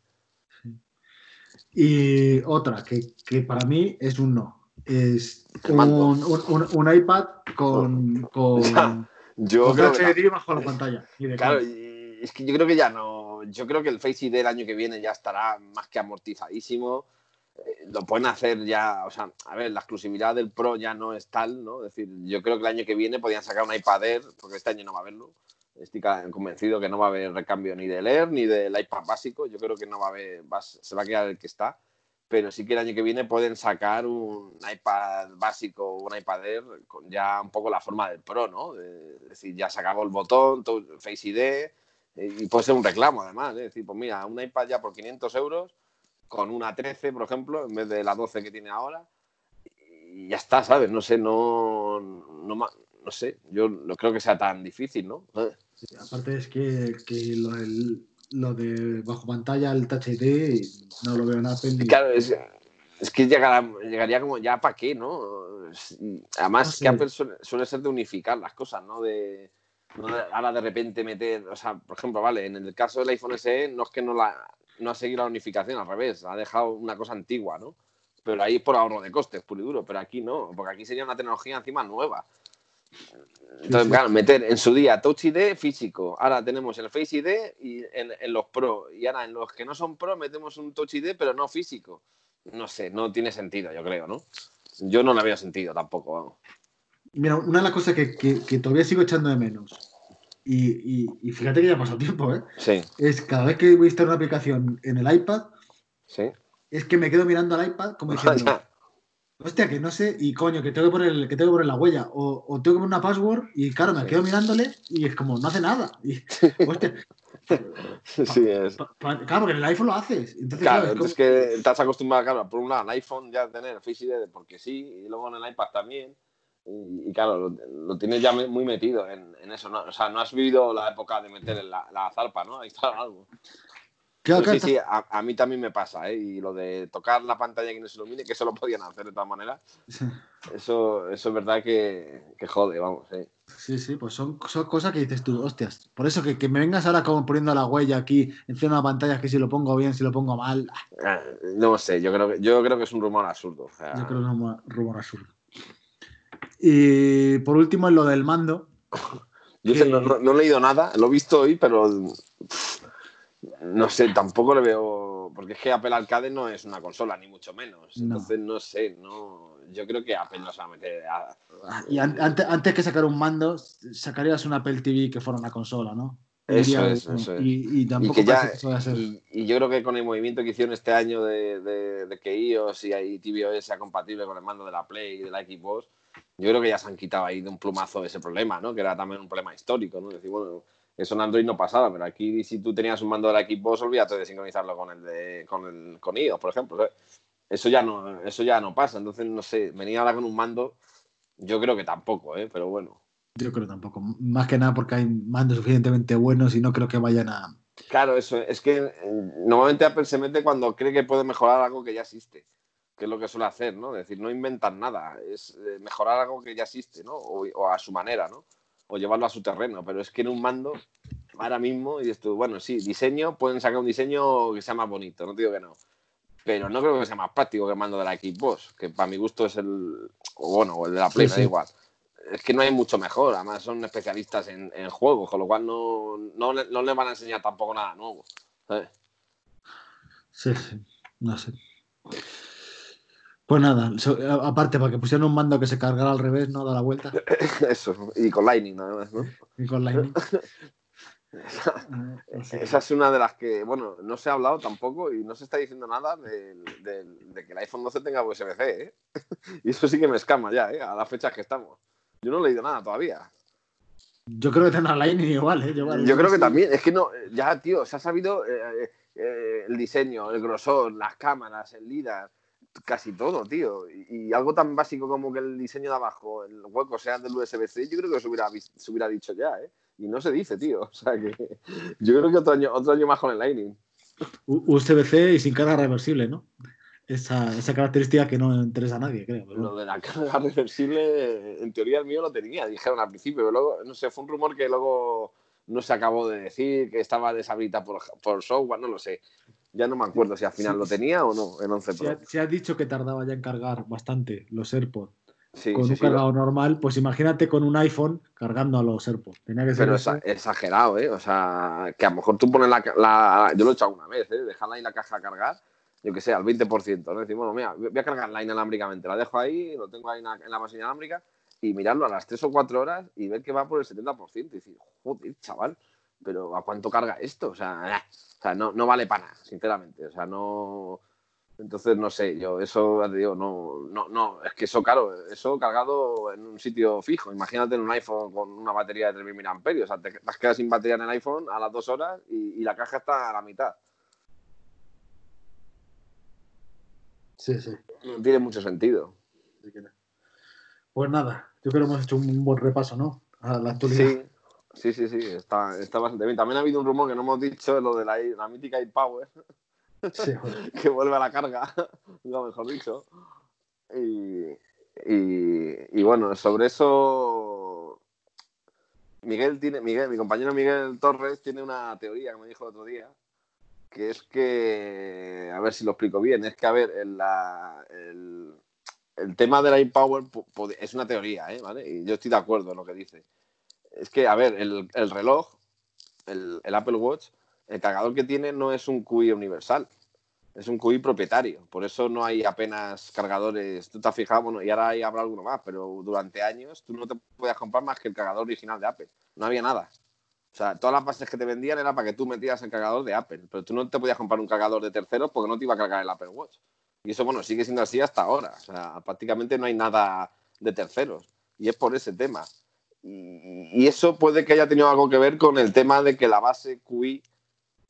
Y otra, que, que para mí es un no. Es un, un- un- iPad con, *laughs* con, Yo con bajo la pantalla. Y de Claro, y es que yo creo que ya no. Yo creo que el Face ID el año que viene ya estará más que amortizadísimo. Eh, lo pueden hacer ya, o sea, a ver, la exclusividad del Pro ya no es tal, ¿no? Es decir, yo creo que el año que viene podían sacar un iPad Air, porque este año no va a haberlo. Estoy convencido que no va a haber recambio ni del Air ni del iPad básico. Yo creo que no va a haber, va se va a quedar el que está. Pero sí que el año que viene pueden sacar un iPad básico un iPad Air con ya un poco la forma del Pro, ¿no? Es decir, ya acabó el botón, Face ID, eh, y puede ser un reclamo además. Es decir, pues mira, un iPad ya por 500 euros, con una 13, por ejemplo, en vez de la 12 que tiene ahora, y ya está, ¿sabes? No sé, no, no, no sé, yo no creo que sea tan difícil, ¿no? Eh, Sí, aparte es que, que lo, el- lo de bajo pantalla, el Touch ID, no lo veo en Apple. Claro, es, es que llegará, llegaría como ya para qué, ¿no? Además, No que. Apple suele, suele ser de unificar las cosas, ¿no? De, no de- ahora de repente meter, o sea, por ejemplo, vale, en el caso del iPhone SE no es que no, la, no ha seguido la unificación, al revés, ha dejado una cosa antigua, ¿no? Pero ahí es por ahorro de costes, puro y duro, pero aquí no, porque aquí sería una tecnología encima nueva. Entonces, claro, meter en su día Touch ID físico. Ahora tenemos el Face ID y en, en los Pro. Y ahora en los que no son Pro metemos un Touch ID, pero no físico. No sé, no tiene sentido, yo creo, ¿no? Yo no le veo sentido tampoco, vamos. Mira, una de las cosas que, que- que todavía sigo echando de menos, y, y- y fíjate que ya pasado tiempo, ¿eh? Sí, es cada vez que voy a instalar una aplicación en el iPad, sí. es que me quedo mirando al iPad como *laughs* diciendo. Hostia, que no sé, y coño, que tengo que poner, que tengo que poner la huella, o, o tengo que poner una password, y claro, me Sí. quedo mirándole, y es como, no hace nada. Y, *laughs* hostia, Sí, es. pa- pa- claro, porque en el iPhone lo haces. Entonces, Claro, claro, es entonces como- que estás acostumbrado, claro, por un lado, en iPhone ya tener Face ID porque sí, y luego en el iPad también. Y, y claro, lo, lo tienes ya muy metido en, en eso, ¿no? O sea, no has vivido la época de meter en la, la zarpa, ¿no? Ahí está algo. Claro, Pero claro, sí, sí, a, a mí también me pasa, ¿eh? Y lo de tocar la pantalla que no se ilumine, que eso lo podían hacer de todas maneras, *laughs* eso, eso es verdad que, que jode, vamos, ¿eh? Sí, sí, pues son, son cosas que dices tú, hostias. Por eso que, que me vengas ahora como poniendo la huella aquí encima de una pantalla, que si lo pongo bien, si lo pongo mal, ah, No sé, yo creo que, yo creo que es un rumor absurdo. o sea, yo creo que es un rumor absurdo. Y por último, en lo del mando, *laughs* Yo que- no, no- no he leído nada, lo he visto hoy, pero no sé, tampoco le veo. Porque es que Apple Arcade no es una consola, ni mucho menos. No. Entonces, no sé, no, yo creo que Apple no se va a meter. a- y an- antes, antes que sacar un mando, sacarías una Apple TV que fuera una consola, ¿no? Eso Diría, es, eso es. Y, y Y, tampoco que ya, que y, y yo creo que con el movimiento que hicieron este año de, de- de que iOS y ahí tvOS sea compatible con el mando de la Play y de la Xbox, yo creo que ya se han quitado ahí de un plumazo ese problema, ¿no? Que era también un problema histórico, ¿no? Decir, bueno, eso en Android no pasaba, pero aquí si tú tenías un mando de la Xbox, olvídate de sincronizarlo con el de con el con iOS, por ejemplo. ¿sabes? Eso ya no, eso ya no pasa. Entonces, no sé, venir ahora con un mando, yo creo que tampoco, ¿eh? Pero bueno. Yo creo tampoco. Más que nada porque hay mandos suficientemente buenos y no creo que vayan a. Claro, eso es que eh, normalmente Apple se mete cuando cree que puede mejorar algo que ya existe, que es lo que suele hacer, ¿no? Es decir, no inventan nada, es eh, mejorar algo que ya existe, ¿no? O, o a su manera, ¿no? O llevarlo a su terreno, pero es que en un mando, ahora mismo, y esto, bueno, sí, diseño, pueden sacar un diseño que sea más bonito, no te digo que no, pero no creo que sea más práctico que el mando de la Xbox, que para mi gusto es el, o bueno, o el de la Play, Sí, me sí. da igual. Es que no hay mucho mejor, además son especialistas en, en juegos, con lo cual no, no, no les van a enseñar tampoco nada nuevo. ¿sabes? Sí, sí. No sé. Pues nada, a- aparte, para que pusieran un mando que se cargara al revés, no da la vuelta. *laughs* Eso, y con Lightning nada más, ¿no? Y con Lightning. *laughs* Eh. Esa es una de las que, bueno, no se ha hablado tampoco y no se está diciendo nada del- de, que el iPhone 12 tenga USB-C, ¿eh? *laughs* Y eso sí que me escama ya, ¿eh? A las fechas que estamos. Yo no he leído nada todavía. Yo creo que tendrá Lightning igual, ¿eh? Igual, Yo creo que sí. también, es que no, ya, tío, se ha sabido eh, eh, el diseño, el grosor, las cámaras, el LIDAR, casi todo, tío. Y, y algo tan básico como que el diseño de abajo, el hueco sea del USB-C, yo creo que se hubiera, se hubiera dicho ya, ¿eh? Y no se dice, tío. *laughs* O sea que yo creo que otro año, otro año más con el Lightning. USB-C y sin carga reversible, ¿no? Esa, esa característica que no interesa a nadie, creo. pero Lo de la *laughs* carga reversible, en teoría el mío lo tenía, dijeron al principio, pero luego, no sé, fue un rumor que luego no se acabó de decir, que estaba deshabilitado por, por software, no lo sé. Ya no me acuerdo si al final Sí, lo tenía o no, el 11 Si Pro. ha, si has dicho que tardaba ya en cargar bastante los AirPods Sí, con sí, un cargador normal, pues imagínate con un iPhone cargando a los AirPods. Tenía que ser Pero exa- exagerado, ¿eh? O sea, que a lo mejor tú pones la, la- Yo lo he hecho alguna vez, ¿eh? Dejarla ahí la caja a cargar, yo que sé, al 20%, ¿no? Decir, bueno, mira, voy a cargarla inalámbricamente, la dejo ahí, lo tengo ahí en la, en la base inalámbrica y mirarlo a las 3 o 4 horas y ver que va por el 70%. Y decir, joder, chaval, pero ¿a cuánto carga esto? O sea, eh, o sea no, no vale para nada, sinceramente. O sea, no. Entonces, no sé, yo eso, te digo, no, no, no, es que eso, claro, eso cargado en un sitio fijo. Imagínate en un iPhone con una batería de 3.000 amperios. O sea, te has quedado sin batería en el iPhone a las dos horas y, y la caja está a la mitad. Sí, sí. No tiene mucho sentido. Pues nada, yo creo que hemos hecho un buen repaso, ¿no? A la actualidad. Sí, sí, sí, sí, está, está bastante bien. También ha habido un rumor que no hemos dicho, lo de la, la mítica iPower, Sí, *laughs* que vuelve a la carga, *laughs* lo mejor dicho. Y, y, y bueno, sobre eso, Miguel tiene, Miguel, mi compañero Miguel Torres tiene una teoría que me dijo el otro día, que es que, a ver si lo explico bien, es que, a ver, el, la- el, el tema de la iPower es una teoría, ¿eh? ¿Vale? Y yo estoy de acuerdo en lo que dice. Es que, a ver, el, el reloj, el, el Apple Watch, el cargador que tiene no es un QI universal, es un QI propietario. Por eso no hay apenas cargadores. Tú te has fijado, bueno, y ahora hay, habrá alguno más, pero durante años tú no te podías comprar más que el cargador original de Apple. No había nada. O sea, todas las bases que te vendían era para que tú metieras el cargador de Apple, pero tú no te podías comprar un cargador de terceros porque no te iba a cargar el Apple Watch. Y eso, bueno, sigue siendo así hasta ahora. O sea, prácticamente no hay nada de terceros. Y es por ese tema. Y, y eso puede que haya tenido algo que ver con el tema de que la base QI,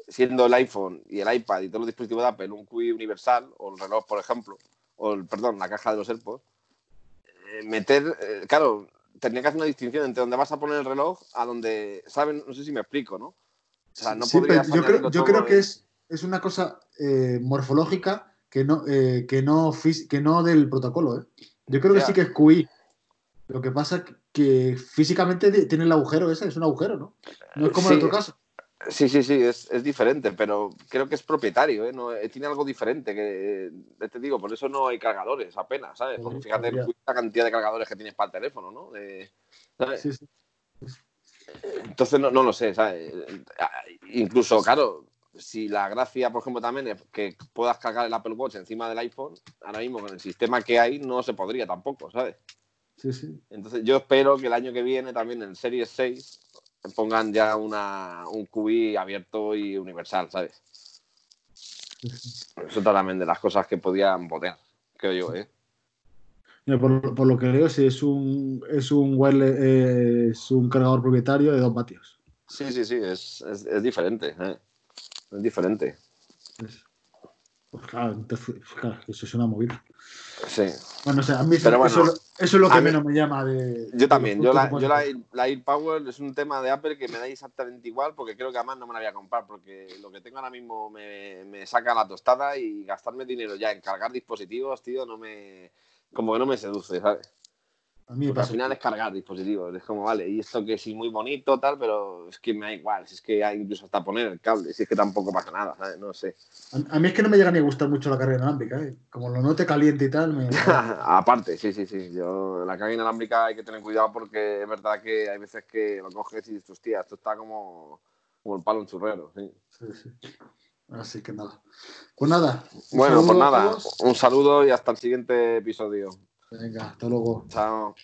siendo el iPhone y el iPad y todos los dispositivos de Apple, un QI universal, o el reloj, por ejemplo, o el, perdón, la caja de los AirPods, eh, meter, eh, claro, tenía que hacer una distinción entre dónde vas a poner el reloj a donde, ¿saben? No sé si me explico, ¿no? O sea, no Sí, pero yo creo, yo creo que es, es una cosa eh, morfológica que no, que, no, que no del protocolo. ¿eh? Yo creo que sí que es QI. Lo que pasa es que físicamente ti- tiene el agujero ese, es un agujero, ¿no? No es como en Sí. otro caso. Sí, sí, sí, es, es diferente, pero creo que es propietario, ¿eh? No, eh, tiene algo diferente, que eh, te digo, por eso no hay cargadores apenas, ¿sabes? Porque fíjate la cantidad de cargadores que tienes para el teléfono, ¿no? De- ¿sabes? Sí, sí. Entonces no, no lo sé, ¿sabes? Incluso, claro, si la gracia, por ejemplo, también es que puedas cargar el Apple Watch encima del iPhone, ahora mismo con el sistema que hay no se podría tampoco, ¿sabes? Sí, sí. Entonces yo espero que el año que viene también en Series 6 pongan ya una, un QI abierto y universal, ¿sabes? Eso también de las cosas que podían botear, creo yo, ¿eh? Mira, por, por lo que leo, sí, es un, es un wireless, eh, es un cargador propietario de 2 vatios. Sí, sí, sí, es, es, es diferente, ¿eh? Es diferente. Es- pues claro, entonces, claro, eso es una movida. Sí. Bueno, o sea, a mí eso, Pero bueno, eso- eso es lo que mí- menos me llama de. Yo también, yo, la, yo la, la Air Power es un tema de Apple que me da exactamente igual porque creo que además no me la voy a comprar porque lo que tengo ahora mismo me, me saca la tostada y gastarme dinero ya en cargar dispositivos, tío, no me... como que no me seduce, ¿sabes? A mí me Porque al pasa. final es cargar dispositivos, es como, vale, y esto que sí muy bonito, tal, pero es que me da igual, si es que hay incluso hasta poner el cable, si es que tampoco pasa nada, ¿sabes? No sé. A, a mí es que no me llega ni a gustar mucho la carga inalámbrica, ¿eh? Como lo note caliente y tal, me. *laughs* Aparte, sí, sí, sí. Yo, la carga inalámbrica hay que tener cuidado porque es verdad que hay veces que lo coges y dices, hostia, esto está como, como el palo en churrero. sí. Sí, sí. Así que nada. Pues nada. Bueno, pues nada, un saludo y hasta el siguiente episodio. Venga, hasta luego. Chao.